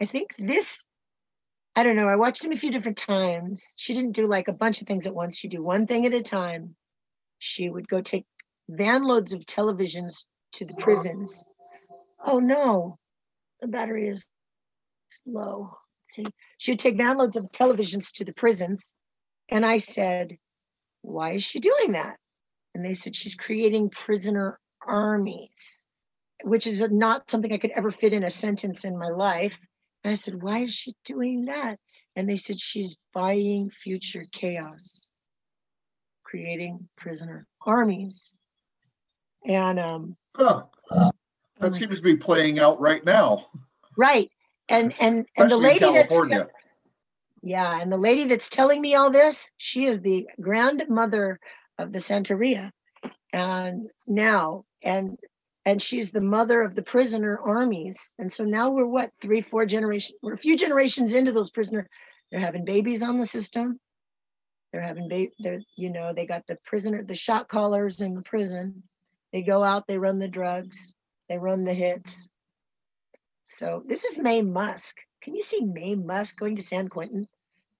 Speaker 4: I think this, I don't know, I watched him a few different times. She didn't do like a bunch of things at once. She'd do one thing at a time. She would go take van loads of televisions to the prisons. Oh no, the battery is low. See, she would take van loads of televisions to the prisons. And I said, Why is she doing that? And they said, She's creating prisoner armies, which is not something I could ever fit in a sentence in my life. And I said, Why is she doing that? And they said, She's buying future chaos, creating prisoner armies. And um,
Speaker 3: Huh, that seems to be playing out right now,
Speaker 4: right. And and and the
Speaker 3: especially
Speaker 4: lady that's Yeah, and the lady that's telling me all this, she is the grandmother of the Santeria, and now and and she's the mother of the prisoner armies. And so now we're what three, four generations? We're a few generations into those prisoner. They're having babies on the system. They're having baby. They're you know they got the prisoner, the shot callers in the prison. They go out, they run the drugs, they run the hits. So this is Maye Musk. Can you see Maye Musk going to San Quentin,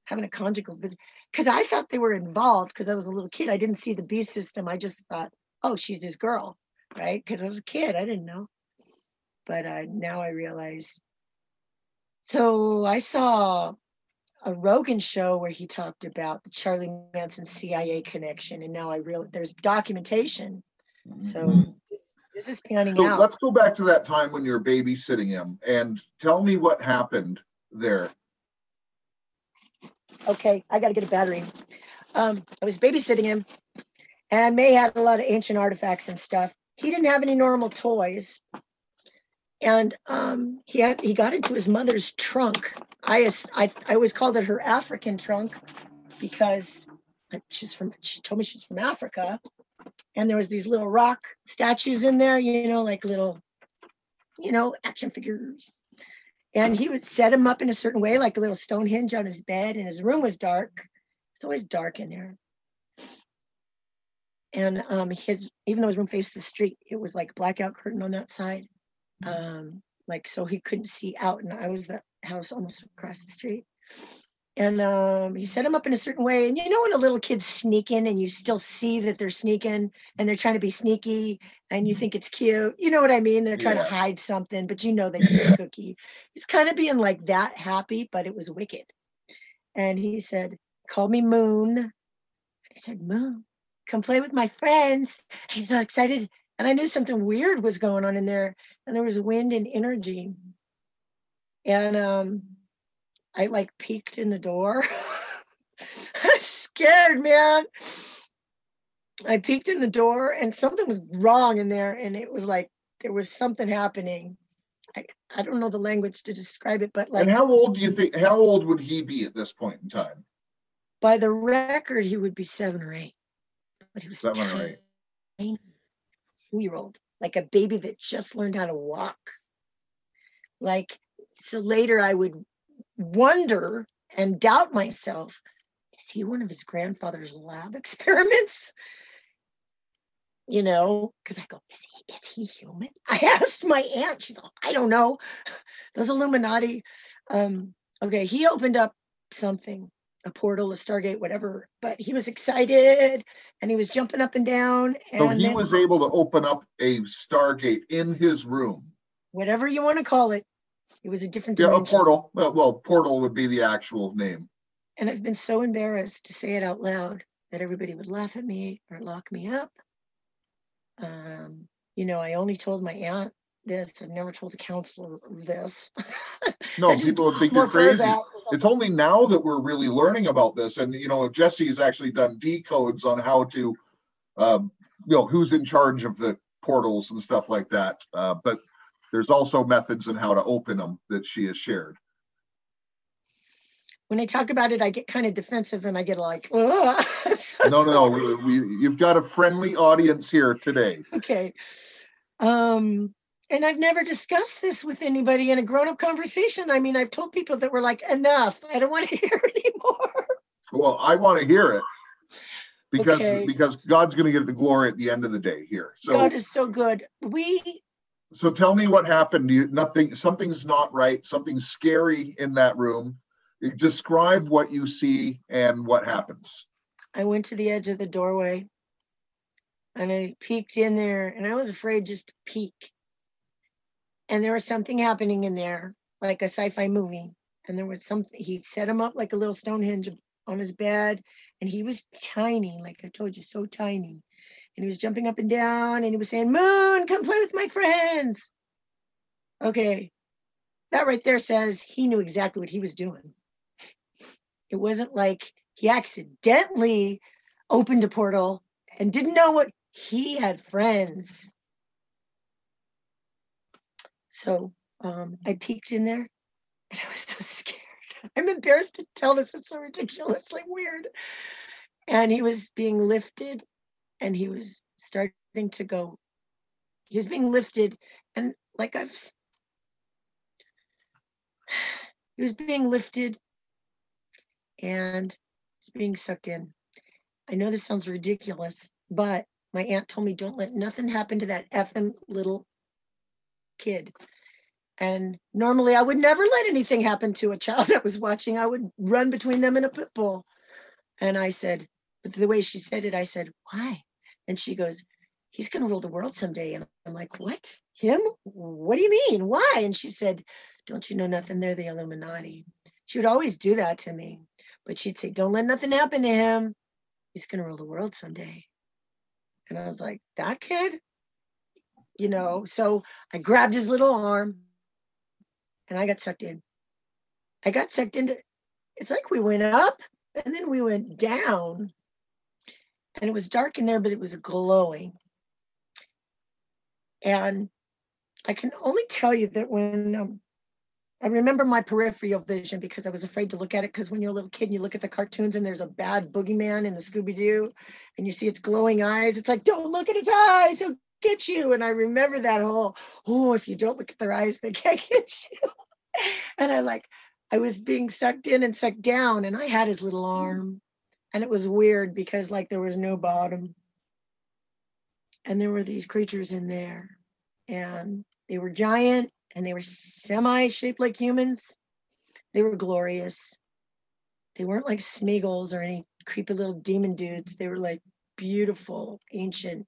Speaker 4: having a conjugal visit? Because I thought they were involved because I was a little kid. I didn't see the B system. I just thought, oh, she's his girl, right? Because I was a kid. I didn't know. But uh, now I realize. So I saw a Rogan show where he talked about the Charlie Manson CIA connection, and now I realize there's documentation. So this, is panning
Speaker 3: So
Speaker 4: out.
Speaker 3: let's go back to that time when you were babysitting him and tell me what happened there.
Speaker 4: Okay, I got to get a battery. Um, I was babysitting him, and Maye had a lot of ancient artifacts and stuff. He didn't have any normal toys, and um, he had he got into his mother's trunk. I I, I always called it her African trunk because she's from. She told me she's from Africa, and there was these little rock statues in there. You know, like little, you know, action figures and he would set him up in a certain way, like a little Stonehenge on his bed, and his room was dark. It's always dark in there. And um, his even though his room faced the street, it was like blackout curtain on that side, um, like so he couldn't see out. And I was the house almost across the street. And um, he set him up in a certain way. And you know when a little kid's sneaking and you still see that they're sneaking and they're trying to be sneaky and you think it's cute. You know what I mean? They're trying
Speaker 3: Yeah.
Speaker 4: to hide something, but you know they took a cookie. He's kind of being like that happy, but it was wicked. And he said, Call me Moon. I said, Moon, come play with my friends. He's so excited. And I knew something weird was going on in there. And there was wind and energy. And um, I like peeked in the door. scared, man. I peeked in the door and something was wrong in there. And it was like there was something happening. I, I don't know the language to describe it, but like
Speaker 3: And how old do you think, how old would he be at this point in time?
Speaker 4: by the record, he would be seven or eight. But he was
Speaker 3: Seven or eight.
Speaker 4: two-year-old, like a baby that just learned how to walk. Like so later I would wonder and doubt myself, is he one of his grandfather's lab experiments? You know, because I go, is he is he human? I asked my aunt, she's like, I don't know. Those Illuminati. Um, okay, he opened up something, a portal, a Stargate, whatever, but he was excited and he was jumping up and down. And
Speaker 3: So he
Speaker 4: then
Speaker 3: was able to open up a Stargate in his room.
Speaker 4: whatever you want to call it, it was a different
Speaker 3: Yeah, a portal. Well, well, portal would be the actual name.
Speaker 4: And I've been so embarrassed to say it out loud that everybody would laugh at me or lock me up. Um, you know, I only told my aunt this. I've never told the counselor this.
Speaker 3: No, people would think you're crazy. It's only now that we're really learning about this. And, you know, Jesse has actually done decodes on how to, um, you know, who's in charge of the portals and stuff like that. Uh, but there's also methods on how to open them that she has shared.
Speaker 4: When I talk about it, I get kind of defensive and I get like, So
Speaker 3: No, no, no. We, we, you've got a friendly audience here today.
Speaker 4: Okay. Um, and I've never discussed this with anybody in a grown-up conversation. I mean, I've told people that were like, enough. I don't want to hear anymore.
Speaker 3: Well, I want to hear it because
Speaker 4: Okay.
Speaker 3: because God's going to get the glory at the end of the day here. So
Speaker 4: God is so good. We
Speaker 3: so tell me what happened. You nothing something's not right. Something's scary in that room. Describe what you see and what happens.
Speaker 4: I went to the edge of the doorway and I peeked in there and I was afraid just to peek. And there was something happening in there, like a sci-fi movie. And there was something, he set him up like a little Stonehenge on his bed. And he was tiny, like I told you, so tiny. And he was jumping up and down and he was saying, Moon, come play with my friends. Okay. That right there says he knew exactly what he was doing. It wasn't like he accidentally opened a portal and didn't know what he had friends. So um, I peeked in there and I was so scared. I'm embarrassed to tell this, it's so ridiculously weird. And he was being lifted and he was starting to go, he was being lifted. And like I've, he was being lifted and he's being sucked in. I know this sounds ridiculous, but my aunt told me don't let nothing happen to that effing little kid. And normally I would never let anything happen to a child that was watching. I would run between them and a pit bull. And I said, but the way she said it, I said, why? And she goes, he's going to rule the world someday. And I'm like, what? Him? What do you mean? Why? And she said, don't you know nothing? They're the Illuminati. She would always do that to me. But she'd say, don't let nothing happen to him. He's going to rule the world someday. And I was like, that kid? You know, so I grabbed his little arm and I got sucked in. I got sucked into it's like we went up and then we went down. And it was dark in there, but it was glowing. And I can only tell you that when um, I remember my peripheral vision because I was afraid to look at it because when you're a little kid and you look at the cartoons and there's a bad boogeyman in the Scooby Doo and you see its glowing eyes, it's like, don't look at his eyes, he'll get you. And I remember that whole, oh, if you don't look at their eyes, they can't get you. And I like, I was being sucked in and sucked down and I had his little arm. And it was weird because like there was no bottom. And there were these creatures in there and they were giant and they were semi shaped like humans. They were glorious. They weren't like Smeagol's or any creepy little demon dudes. They were like beautiful, ancient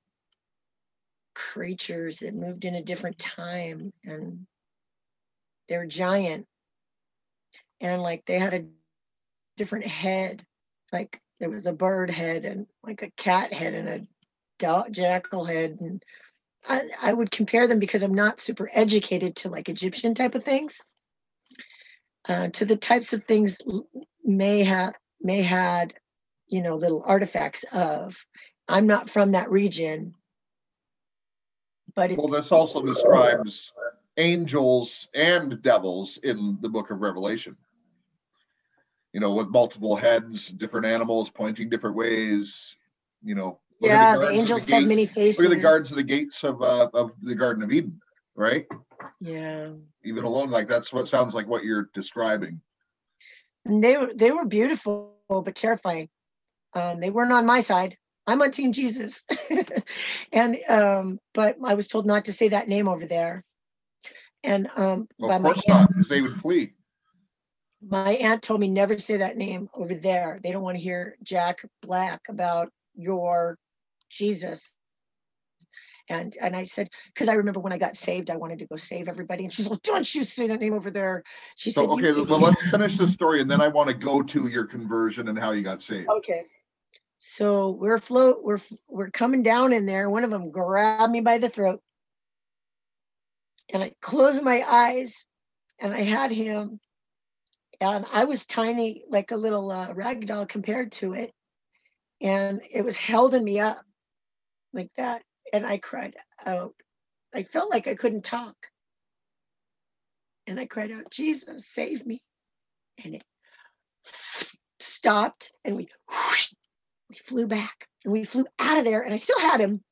Speaker 4: creatures that moved in a different time and they were giant. And like they had a different head, like there was a bird head and like a cat head and a dog, jackal head and I, I would compare them because I'm not super educated to like Egyptian type of things. Uh, to the types of things may have may had, you know, little artifacts of. I'm not from that region, but
Speaker 3: Well, this also describes angels and devils in the book of Revelation. You know, with multiple heads, different animals pointing different ways. You know,
Speaker 4: yeah, the
Speaker 3: guards of
Speaker 4: angels
Speaker 3: gate-
Speaker 4: have many faces.
Speaker 3: Look at the guards of the gates of uh, of the Garden of Eden, right?
Speaker 4: Yeah,
Speaker 3: Even alone, like that's what sounds like what you're describing.
Speaker 4: and they were they were beautiful but terrifying. Um, they weren't on my side. I'm on Team Jesus, and um, but I was told not to say that name over there. And um,
Speaker 3: Well,
Speaker 4: by
Speaker 3: of
Speaker 4: my
Speaker 3: course
Speaker 4: aunt,
Speaker 3: not, because they would flee.
Speaker 4: My aunt told me never say that name over there. They don't want to hear Jack Black about your Jesus. And and I said, because I remember when I got saved, I wanted to go save everybody. And she's like, don't you say that name over there. She
Speaker 3: So
Speaker 4: said,
Speaker 3: okay,
Speaker 4: "You
Speaker 3: well, let's finish the story, and then I want to go to your conversion and how you got saved.
Speaker 4: Okay. So we're float, we're we're coming down in there. One of them grabbed me by the throat. And I closed my eyes and I had him. And I was tiny, like a little uh, rag doll compared to it. And it was holding me up like that. And I cried out. I felt like I couldn't talk. And I cried out, Jesus, save me. And it stopped and we whoosh, we flew back and we flew out of there and I still had him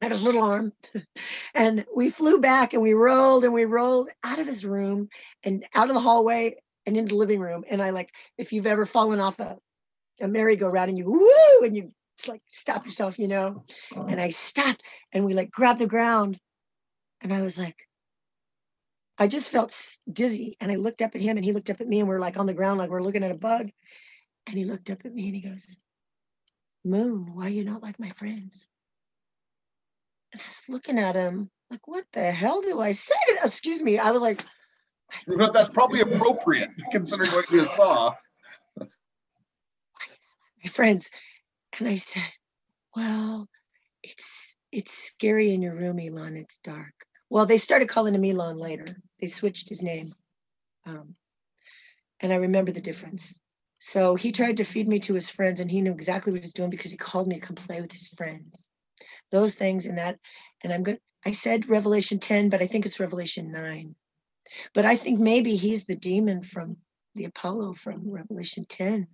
Speaker 4: I had his little arm and we flew back and we rolled and we rolled out of his room and out of the hallway and into the living room and I like if you've ever fallen off a, a merry-go-round and you woo and you like stop yourself you know and I stopped and we like grabbed the ground and I was like I just felt dizzy and I looked up at him and he looked up at me and we're like on the ground like we're looking at a bug and he looked up at me and he goes, Moon, why are you not like my friends? And I was looking at him like, what the hell do I say? Excuse me. I was like,
Speaker 3: that's probably appropriate considering what you saw.
Speaker 4: my friends. And I said, Well, it's it's scary in your room, Elon. It's dark. Well, they started calling him Elon later. They switched his name. Um, and I remember the difference. So he tried to feed me to his friends, and he knew exactly what he's doing because he called me to come play with his friends. Those things and that, and I'm good. I said Revelation 10, but I think it's Revelation 9. But I think maybe he's the demon from the Apollyon from Revelation 10.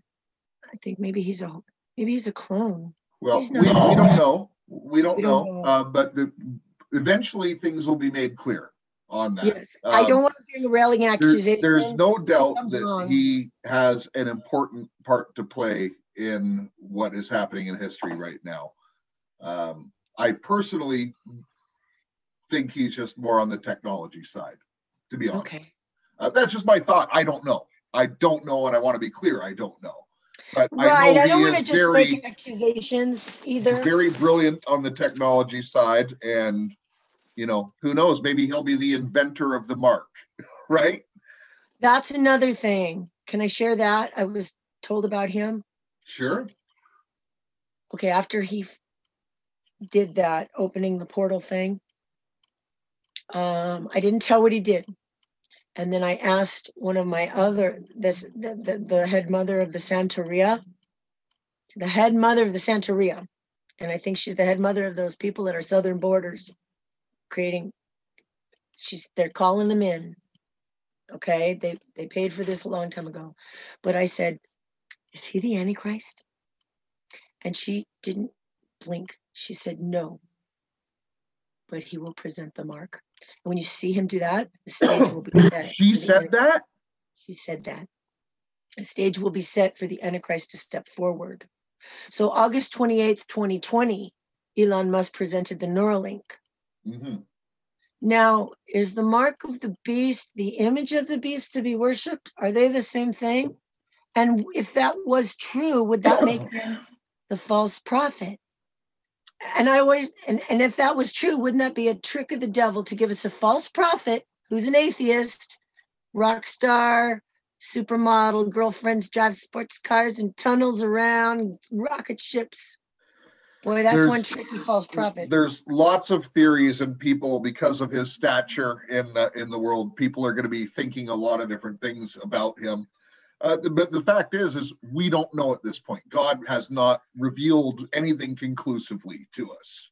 Speaker 4: I think maybe he's a maybe he's a clone.
Speaker 3: Well, we, we don't know. We don't
Speaker 4: We
Speaker 3: know.
Speaker 4: don't know.
Speaker 3: Uh, but the, eventually things will be made clear on that.
Speaker 4: Yes, I
Speaker 3: Um,
Speaker 4: don't want to bring a railing accusation.
Speaker 3: there's no doubt that
Speaker 4: along.
Speaker 3: he has an important part to play in what is happening in history right now. Um, I personally think he's just more on the technology side, to be honest.
Speaker 4: Okay.
Speaker 3: Uh, that's just my thought. I don't know. I don't know, and I want to be clear. I don't know. But
Speaker 4: Right.
Speaker 3: I
Speaker 4: I don't want to just
Speaker 3: very,
Speaker 4: make accusations
Speaker 3: he's
Speaker 4: either.
Speaker 3: very brilliant on the technology side, and you know, who knows? Maybe he'll be the inventor of the mark, right?
Speaker 4: That's another thing. Can I share that? I was told about him.
Speaker 3: Sure.
Speaker 4: Okay, after he did that opening the portal thing, um, I didn't tell what he did. And then I asked one of my other this the, the, the head mother of the Santeria, the head mother of the Santeria, and I think she's the head mother of those people at our southern borders, creating. She's they're calling them in. Okay, they they paid for this a long time ago, but I said, "Is he the Antichrist?" And she didn't blink. She said, No, but he will present the mark. And when you see him do that, the stage will be set.
Speaker 3: She said that.
Speaker 4: She said that. The stage will be set for the Antichrist to step forward. So, August 28th, 2020, Elon Musk presented the Neuralink.
Speaker 3: Mhm.
Speaker 4: Now, is the mark of the beast the image of the beast to be worshipped? Are they the same thing? And if that was true, would that make him the false prophet? And I always, and, and if that was true, wouldn't that be a trick of the devil to give us a false prophet who's an atheist, rock star, supermodel girlfriends drive sports cars and tunnels around rocket ships. Boy, that's one tricky false prophet.
Speaker 3: There's lots of theories and people because of his stature in uh, in the world. People are going to be thinking a lot of different things about him. Uh, but the fact is, is we don't know at this point. God has not revealed anything conclusively to us.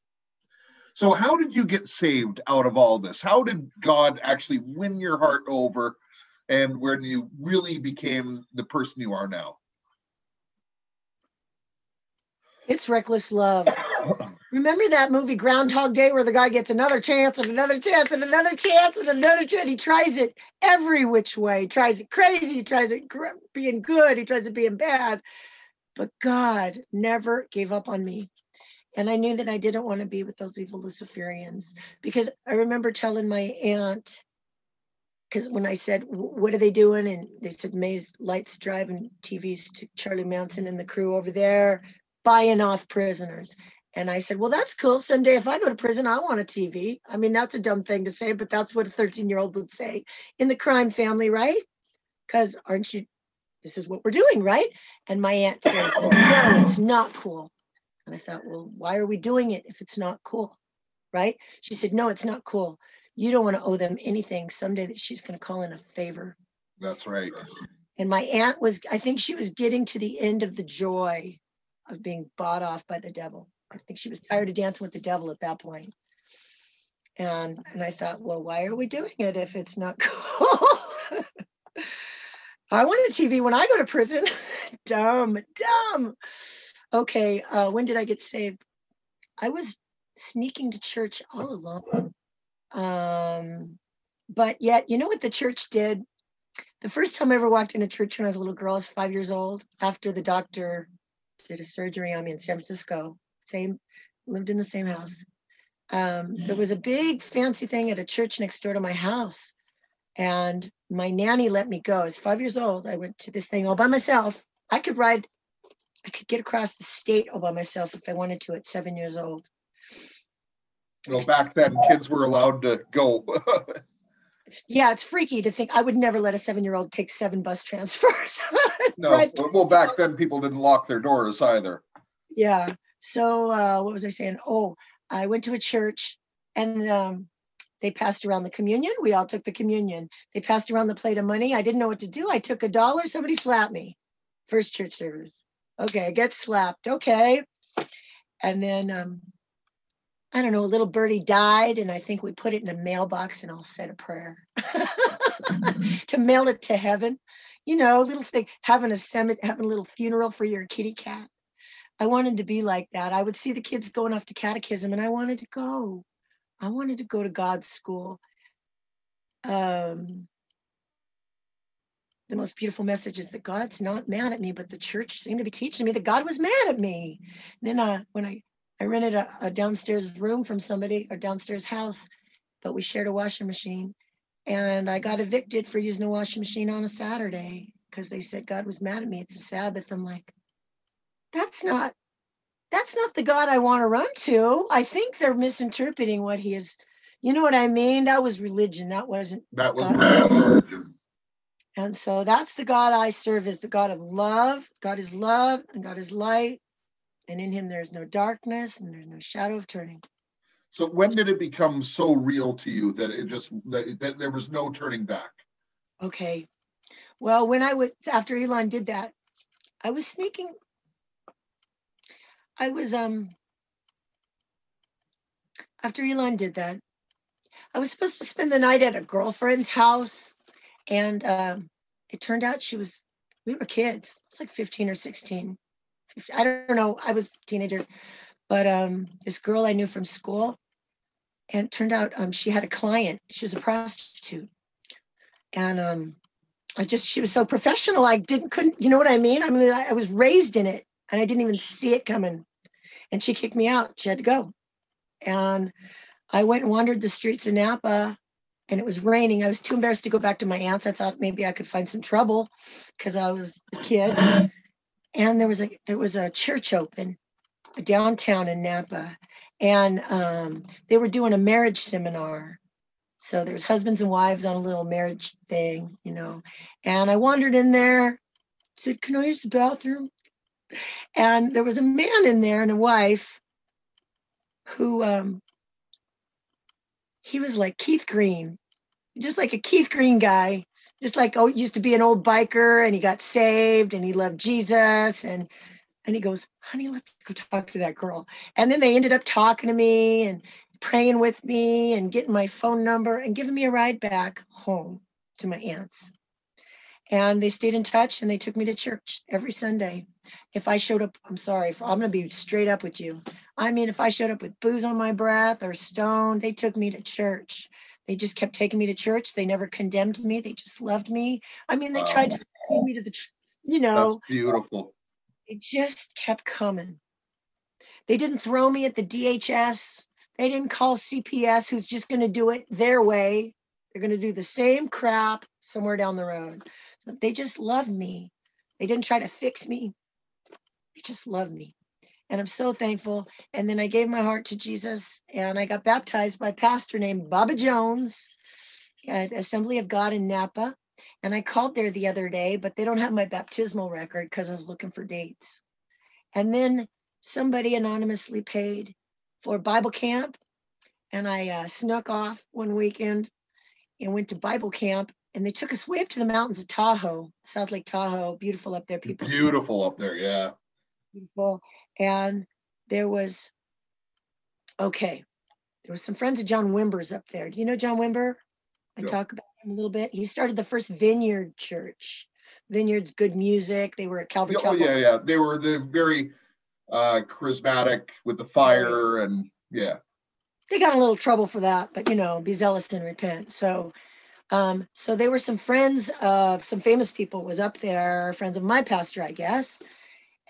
Speaker 3: So, how did you get saved out of all this? How did God actually win your heart over, and when you really became the person you are now?
Speaker 4: It's reckless love. Remember that movie Groundhog Day where the guy gets another chance and another chance and another chance and another chance? He tries it every which way. He tries it crazy. He tries it gr- being good. He tries it being bad. But God never gave up on me. And I knew that I didn't want to be with those evil Luciferians because I remember telling my aunt, because when I said, What are they doing? And they said, May's lights driving TVs to Charlie Manson and the crew over there buying off prisoners. And I said, Well, that's cool. Someday, if I go to prison, I want a TV. I mean, that's a dumb thing to say, but that's what a 13 year old would say in the crime family, right? Because aren't you, this is what we're doing, right? And my aunt says, "Oh, No, it's not cool. And I thought, Well, why are we doing it if it's not cool? Right? She said, No, it's not cool. You don't want to owe them anything someday that she's going to call in a favor.
Speaker 3: That's right.
Speaker 4: And my aunt was, I think she was getting to the end of the joy of being bought off by the devil. I think she was tired of dancing with the devil at that point. And and I thought, well, why are we doing it if it's not cool? I want a TV when I go to prison. dumb, dumb. Okay, uh, when did I get saved? I was sneaking to church all along. Um, but yet, you know what the church did? The first time I ever walked into church when I was a little girl, I was five years old, after the doctor did a surgery on me in San Francisco. Same, lived in the same house. Um, there was a big fancy thing at a church next door to my house. And my nanny let me go. I was five years old. I went to this thing all by myself. I could ride, I could get across the state all by myself if I wanted to at seven years old.
Speaker 3: Well, back then, kids were allowed to go.
Speaker 4: Yeah, it's freaky to think I would never let a seven year old take seven bus transfers.
Speaker 3: no,
Speaker 4: Right.
Speaker 3: well, back then, people didn't lock their doors either.
Speaker 4: Yeah. So uh, what was I saying? Oh, I went to a church and um, they passed around the communion. We all took the communion. They passed around the plate of money. I didn't know what to do. I took a dollar. Somebody slapped me. First church service. Okay, I get slapped. Okay. And then um, I don't know, a little birdie died, and I think we put it in a mailbox and I'll said a prayer to mail it to heaven. You know, little thing, having a cemetery, having a little funeral for your kitty cat. I wanted to be like that. I would see the kids going off to catechism and I wanted to go. I wanted to go to God's school. Um, the most beautiful message is that God's not mad at me, but the church seemed to be teaching me that God was mad at me. And then uh, when I, I rented a, a downstairs room from somebody, or downstairs house, but we shared a washing machine. And I got evicted for using a washing machine on a Saturday because they said God was mad at me. It's a Sabbath. I'm like, that's not that's not the God I want to run to. I think they're misinterpreting what he is. You know what I mean? That was religion. That wasn't.
Speaker 3: That was
Speaker 4: God.
Speaker 3: religion.
Speaker 4: And so that's the God I serve is the God of love. God is love and God is light. And in him there is no darkness and there's no shadow of turning.
Speaker 3: So when did it become so real to you that it just that, that there was no turning back?
Speaker 4: Okay. Well, when I was after Elon did that, I was sneaking. I was um after Elon did that, I was supposed to spend the night at a girlfriend's house, and um, it turned out she was. We were kids. It's like 15 or 16. 15 I don't know. I was a teenager, but um, this girl I knew from school, and it turned out um, she had a client. She was a prostitute, and um, I just she was so professional. I didn't couldn't. You know what I mean? I mean, I, I was raised in it, and I didn't even see it coming. And she kicked me out. She had to go, and I went and wandered the streets of Napa and it was raining. I was too embarrassed to go back to my aunt's. I thought maybe I could find some trouble because I was a kid. And there was a there was a church open downtown in Napa, and um, they were doing a marriage seminar. So there's husbands and wives on a little marriage thing, you know. And I wandered in there, said, Can I use the bathroom? And there was a man in there and a wife who um he was like Keith Green, just like a Keith Green guy, just like oh used to be an old biker and he got saved and he loved Jesus and and he goes, honey, let's go talk to that girl. And then they ended up talking to me and praying with me and getting my phone number and giving me a ride back home to my aunt's. And they stayed in touch and they took me to church every Sunday. If I showed up, I'm sorry, I'm going to be straight up with you. I mean, if I showed up with booze on my breath or stoned, they took me to church. They just kept taking me to church. They never condemned me. They just loved me. I mean, they tried to take me to the, you know,
Speaker 3: That's beautiful.
Speaker 4: it just kept coming. They didn't throw me at the DHS. They didn't call CPS, who's just going to do it their way. They're going to do the same crap somewhere down the road. So they just loved me. They didn't try to fix me. They just loved me. And I'm so thankful. And then I gave my heart to Jesus and I got baptized by a pastor named Baba Jones at Assembly of God in Napa. And I called there the other day, but they don't have my baptismal record because I was looking for dates. And then somebody anonymously paid for Bible camp. And I uh, snuck off one weekend and went to Bible camp. And they took us way up to the mountains of Tahoe, South Lake Tahoe, beautiful up there. People
Speaker 3: Beautiful up there. Yeah.
Speaker 4: Beautiful. And there was, okay, there was some friends of John Wimber's up there. Do you know John Wimber? I talk about him a little bit. He started the first Vineyard Church. Vineyard's good music. They were at Calvary
Speaker 3: Yeah, Oh,
Speaker 4: Chapel.
Speaker 3: yeah, yeah. They were the very uh charismatic with the fire and yeah.
Speaker 4: they got in a little trouble for that, but you know, be zealous and repent. So, um, so they were some friends of some famous people was up there, friends of my pastor, I guess,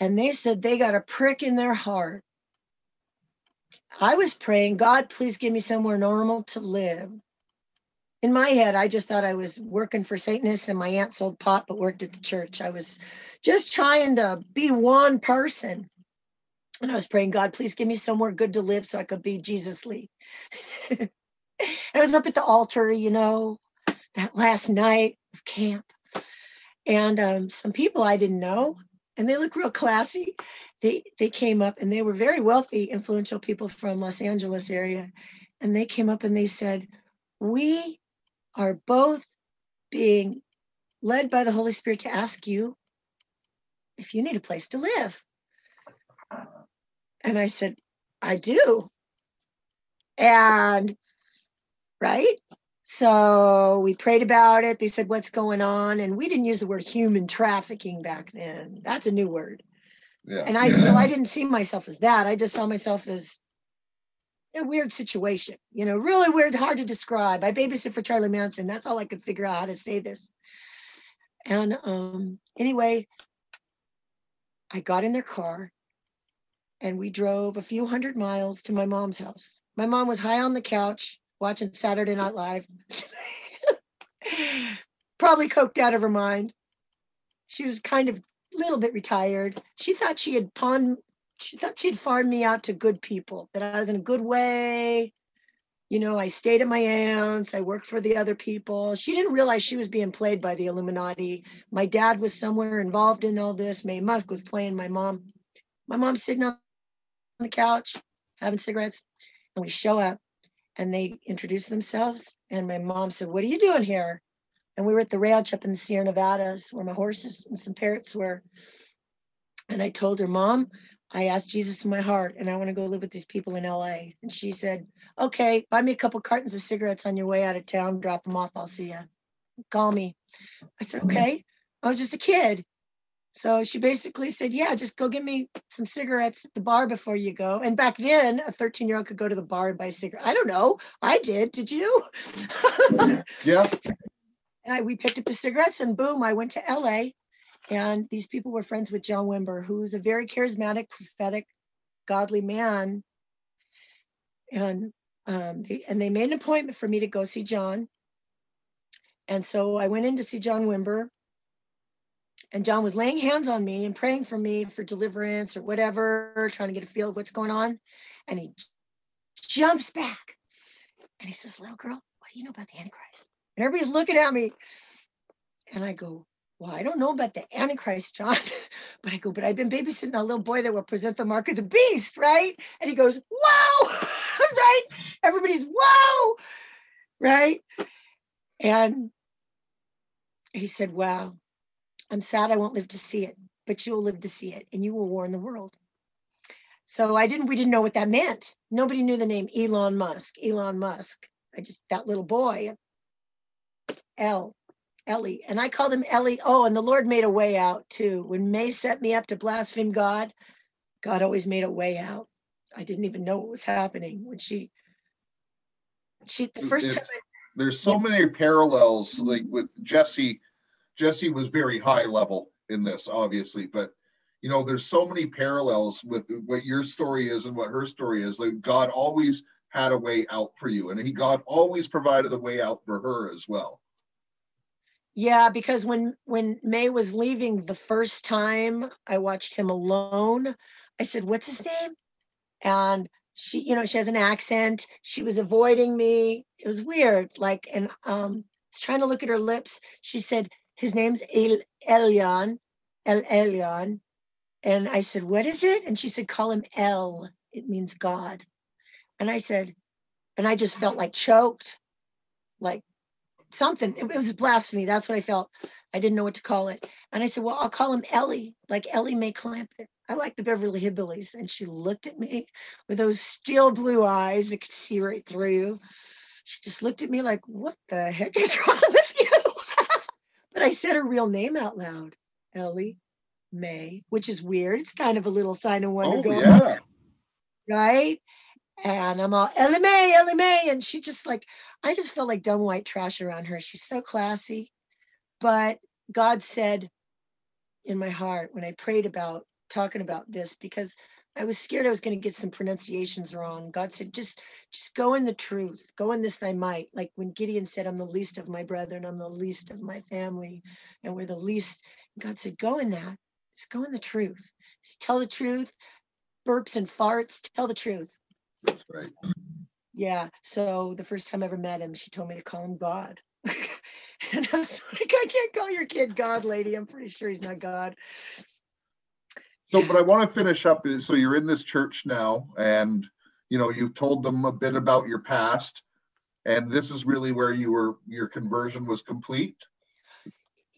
Speaker 4: and they said they got a prick in their heart. I was praying, God, please give me somewhere normal to live. In my head, I just thought I was working for Satanists and my aunt sold pot but worked at the church. I was just trying to be one person. And I was praying, God, please give me somewhere good to live so I could be Jesus Lee. I was up at the altar, you know, that last night of camp. And um, some people I didn't know, and they look real classy. They they came up and they were very wealthy, influential people from Los Angeles area. And they came up and they said, We are both being led by the Holy Spirit to ask you if you need a place to live. And I said, I do. And right. So we prayed about it. They said, What's going on? And we didn't use the word human trafficking back then. That's a new word.
Speaker 3: Yeah.
Speaker 4: And I, so I didn't see myself as that. I just saw myself as a weird situation, you know, really weird, hard to describe. I babysit for Charlie Manson. That's all I could figure out how to say this. And um, anyway, I got in their car and we drove a few hundred miles to my mom's house. My mom was high on the couch watching Saturday Night Live, probably coked out of her mind. She was kind of a little bit retired. She thought she had pawned, she thought she'd farmed me out to good people, that I was in a good way. You know, I stayed at my aunt's, I worked for the other people. She didn't realize she was being played by the Illuminati. My dad was somewhere involved in all this. Maye Musk was playing my mom. My mom's sitting on the couch having cigarettes, and we show up and they introduced themselves. And my mom said, What are you doing here? And we were at the ranch up in the Sierra Nevadas where my horses and some parrots were. And I told her, Mom, I asked Jesus in my heart and I want to go live with these people in LA. And she said, Okay, buy me a couple cartons of cigarettes on your way out of town, drop them off, I'll see you. Call me. I said, mm-hmm. Okay. I was just a kid. So she basically said, Yeah, just go get me some cigarettes at the bar before you go. And back then, a 13 year old could go to the bar and buy a cigarette. I don't know. I did. Did you?
Speaker 3: Yeah.
Speaker 4: and I we picked up the cigarettes and boom, I went to LA. And these people were friends with John Wimber, who's a very charismatic, prophetic, godly man. And um, they, and they made an appointment for me to go see John. And so I went in to see John Wimber. And John was laying hands on me and praying for me for deliverance or whatever, trying to get a feel of what's going on. And he jumps back and he says, Little girl, what do you know about the Antichrist? And everybody's looking at me. And I go, Well, I don't know about the Antichrist, John. but I go, But I've been babysitting a little boy that will present the mark of the beast, right? And he goes, Whoa, right? Everybody's, Whoa, right? And he said, Wow, I'm sad I won't live to see it, but you will live to see it and you will warn the world. So I didn't, we didn't know what that meant. Nobody knew the name Elon Musk, Elon Musk. I just, that little boy, L, Ellie. And I called him Ellie. Oh, and the Lord made a way out too. When Maye set me up to blaspheme God, God always made a way out. I didn't even know what was happening when she, she, the first time.
Speaker 3: It's- There's so many parallels, like with Jesse. Jesse was very high level in this, obviously, but you know, there's so many parallels with what your story is and what her story is. Like God always had a way out for you, and He God always provided a way out for her as well.
Speaker 4: Yeah, because when when Maye was leaving the first time I watched him alone, I said, "What's his name?" And she, you know, she has an accent. She was avoiding me. It was weird. Like, and um, I was trying to look at her lips. She said, "His name's El Elyon, El Elyon," and I said, "What is it?" And she said, "Call him El. It means God." And I said, and I just felt like choked, like something. It was blasphemy. That's what I felt. I didn't know what to call it. And I said, Well, I'll call him Ellie, like Ellie Mae Clampett. I like the Beverly Hillbillies. And she looked at me with those steel blue eyes that could see right through. She just looked at me like, What the heck is wrong with? But I said her real name out loud, Ellie May, which is weird. It's kind of a little sign of wonder
Speaker 3: Oh
Speaker 4: going
Speaker 3: yeah,
Speaker 4: right? And I'm all Ellie Mae, Ellie Mae. And she just like, I just felt like dumb white trash around her. She's so classy. But God said in my heart when I prayed about talking about this, because I was scared I was going to get some pronunciations wrong. God said, just just go in the truth, go in this thy might. Like when Gideon said, I'm the least of my brethren, I'm the least of my family, and we're the least. God said, go in that. Just go in the truth. Just tell the truth. Burps and farts, tell the truth.
Speaker 3: that's right.
Speaker 4: Yeah. So the first time I ever met him, she told me to call him God. and I was like, I can't call your kid God, lady. I'm pretty sure he's not God.
Speaker 3: So, but I want to finish up. So you're in this church now, and you know you've told them a bit about your past, and this is really where you were. Your conversion was complete.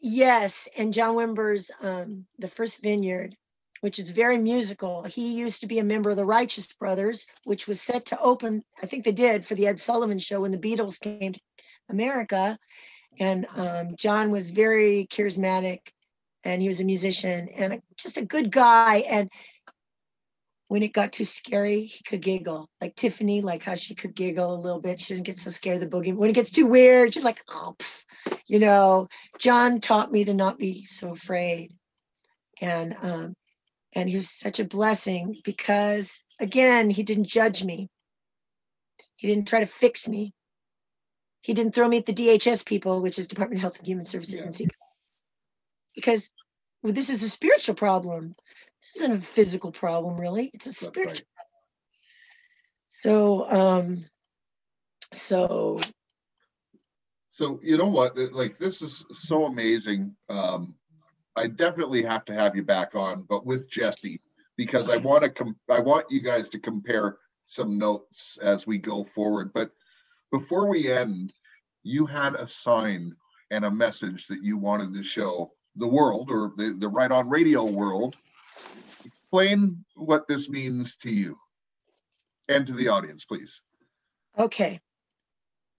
Speaker 4: Yes. And John Wimber's um, The First Vineyard, which is very musical. He used to be a member of the Righteous Brothers, which was set to open, I think they did, for the Ed Sullivan show when the Beatles came to America. And um, John was very charismatic and he was a musician and a- just a good guy. And when it got too scary, he could giggle like Tiffany, like how she could giggle a little bit. She doesn't get so scared of the boogie. When it gets too weird, she's like, oh, pff, you know, John taught me to not be so afraid. And um, and he was such a blessing because again, he didn't judge me. He didn't try to fix me. He didn't throw me at the DHS people, which is Department of Health and Human Services
Speaker 3: Yeah.
Speaker 4: and CPS. Because well, this is a spiritual problem. This isn't a physical problem, really. It's a spiritual. So um so
Speaker 3: So you know what? Like this is so amazing. Um, I definitely have to have you back on, but with Jesse, because I want to com- I want you guys to compare some notes as we go forward. But before we end, you had a sign and a message that you wanted to show the world or the, the right on radio world. Explain what this means to you and to the audience, please.
Speaker 4: Okay.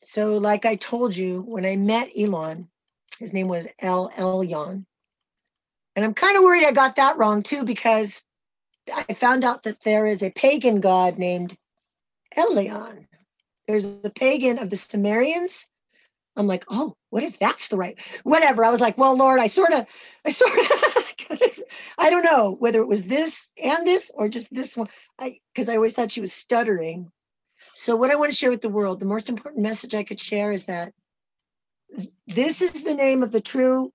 Speaker 4: So, like I told you, when I met Elon, his name was El Elyon. And I'm kind of worried I got that wrong too, because I found out that there is a pagan god named Elion. There's a pagan of the Sumerians. I'm like, oh, what if that's the right? Whatever. I was like, well, Lord, I sort of, I sort of, I don't know whether it was this and this or just this one. I because I always thought she was stuttering. So, what I want to share with the world, the most important message I could share is that this is the name of the true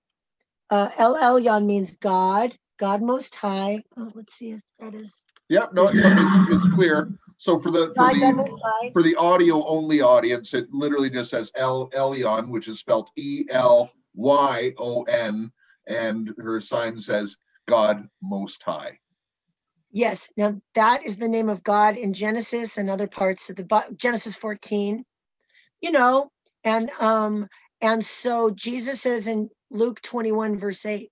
Speaker 4: uh, El Elyon means God, God Most High. Oh, let's see if that is.
Speaker 3: Yep, no, it's, it's clear. So for the for the for the audio only audience, it literally just says El Elyon, which is spelled E L Y O N, and her sign says God Most High.
Speaker 4: Yes, now that is the name of God in Genesis and other parts of the Genesis 14. You know, and um and so Jesus says in Luke 21 verse 8,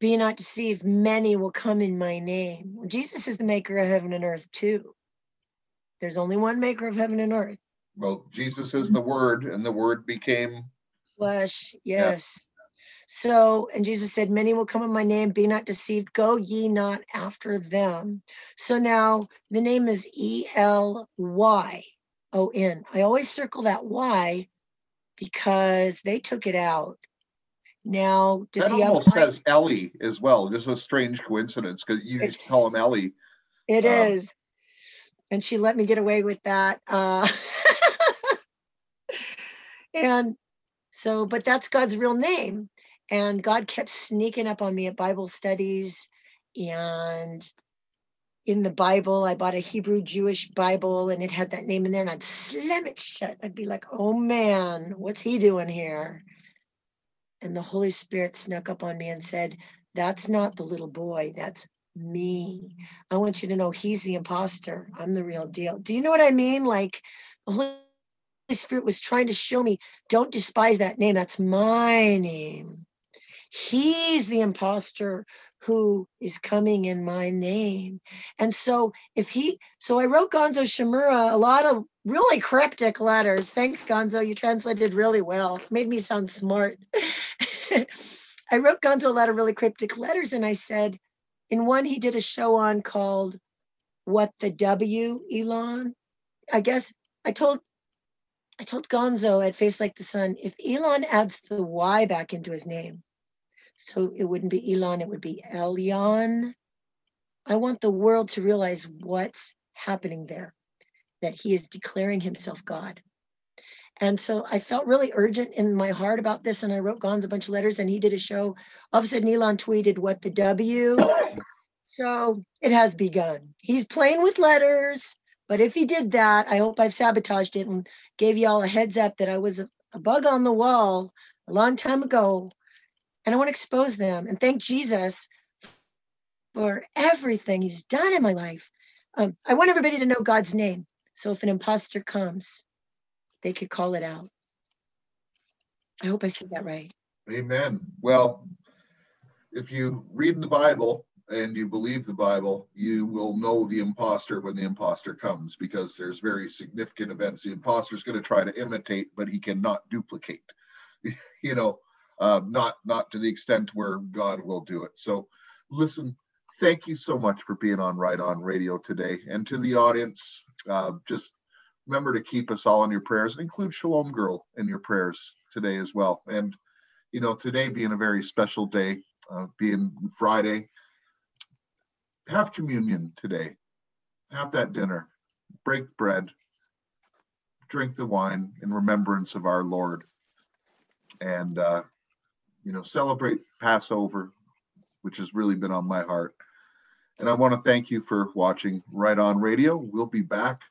Speaker 4: be not deceived, many will come in my name. Well, Jesus is the maker of heaven and earth too. There's only one maker of heaven and earth.
Speaker 3: Well, Jesus is the Word, and the Word became
Speaker 4: flesh. Yes. So, and Jesus said, Many will come in my name, be not deceived, go ye not after them. So now the name is E L Y O N. I always circle that Y because they took it out. Now, does
Speaker 3: that
Speaker 4: he
Speaker 3: almost
Speaker 4: Y?
Speaker 3: says Ellie as well. Just a strange coincidence because you used to call him Ellie.
Speaker 4: It
Speaker 3: Um,
Speaker 4: is, And she let me get away with that. Uh, and so, but that's God's real name. And God kept sneaking up on me at Bible studies and in the Bible. I bought a Hebrew Jewish Bible and it had that name in there, and I'd slam it shut. I'd be like, oh man, what's he doing here? And the Holy Spirit snuck up on me and said, That's not the little boy, that's me. I want you to know he's the imposter. I'm the real deal. Do you know what I mean? Like the Holy Spirit was trying to show me, don't despise that name. That's my name. He's the imposter who is coming in my name. And so if he, so I wrote Gonzo Shimura a lot of really cryptic letters. Thanks, Gonzo. You translated really well. Made me sound smart. I wrote Gonzo a lot of really cryptic letters and I said, in one he did a show on called What the W, Elon. I guess I told I told Gonzo at Face Like the Sun, if Elon adds the Y back into his name, so it wouldn't be Elon, it would be Elyon. I want the world to realize what's happening there, that he is declaring himself God. And so I felt really urgent in my heart about this. And I wrote Gonzo a bunch of letters and he did a show. All of a sudden, Elon tweeted, What the W? So it has begun. He's playing with letters. But if he did that, I hope I've sabotaged it and gave you all a heads up that I was a, a bug on the wall a long time ago. And I want to expose them and thank Jesus for everything he's done in my life. Um, I want everybody to know God's name. So if an imposter comes, they could call it out. I hope I said that right.
Speaker 3: Amen. Well, if you read the Bible and you believe the Bible, you will know the imposter when the imposter comes because there's very significant events the imposter is going to try to imitate, but he cannot duplicate. you know, uh, not not to the extent where God will do it. So, listen. Thank you so much for being on Right On Radio today, and to the audience, uh, just remember to keep us all in your prayers. And include Shalom Girl in your prayers today as well. And you know, today being a very special day, uh, being Friday, have communion today. Have that dinner, break bread, drink the wine in remembrance of our Lord, and uh, you know, celebrate Passover, which has really been on my heart. And I want to thank you for watching Right On Radio. We'll be back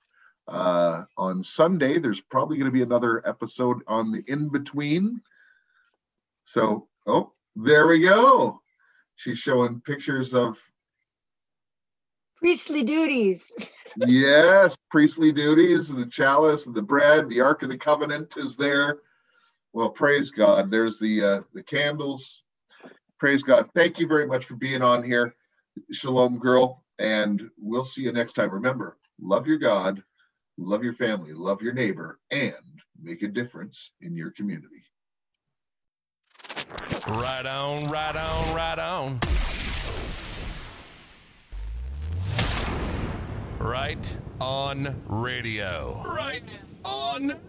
Speaker 3: uh, on Sunday. There's probably going to be another episode on the in between. So, oh, there we go. She's showing pictures of
Speaker 4: Priestly duties.
Speaker 3: yes, priestly duties, the chalice, the bread, the Ark of the Covenant is there. Well, praise God. There's the uh, the candles. Praise God. Thank you very much for being on here, Shalom Girl, and we'll see you next time. Remember, love your God, love your family, love your neighbor, and make a difference in your community.
Speaker 1: Right on, right on, right on. Right on radio.
Speaker 2: Right on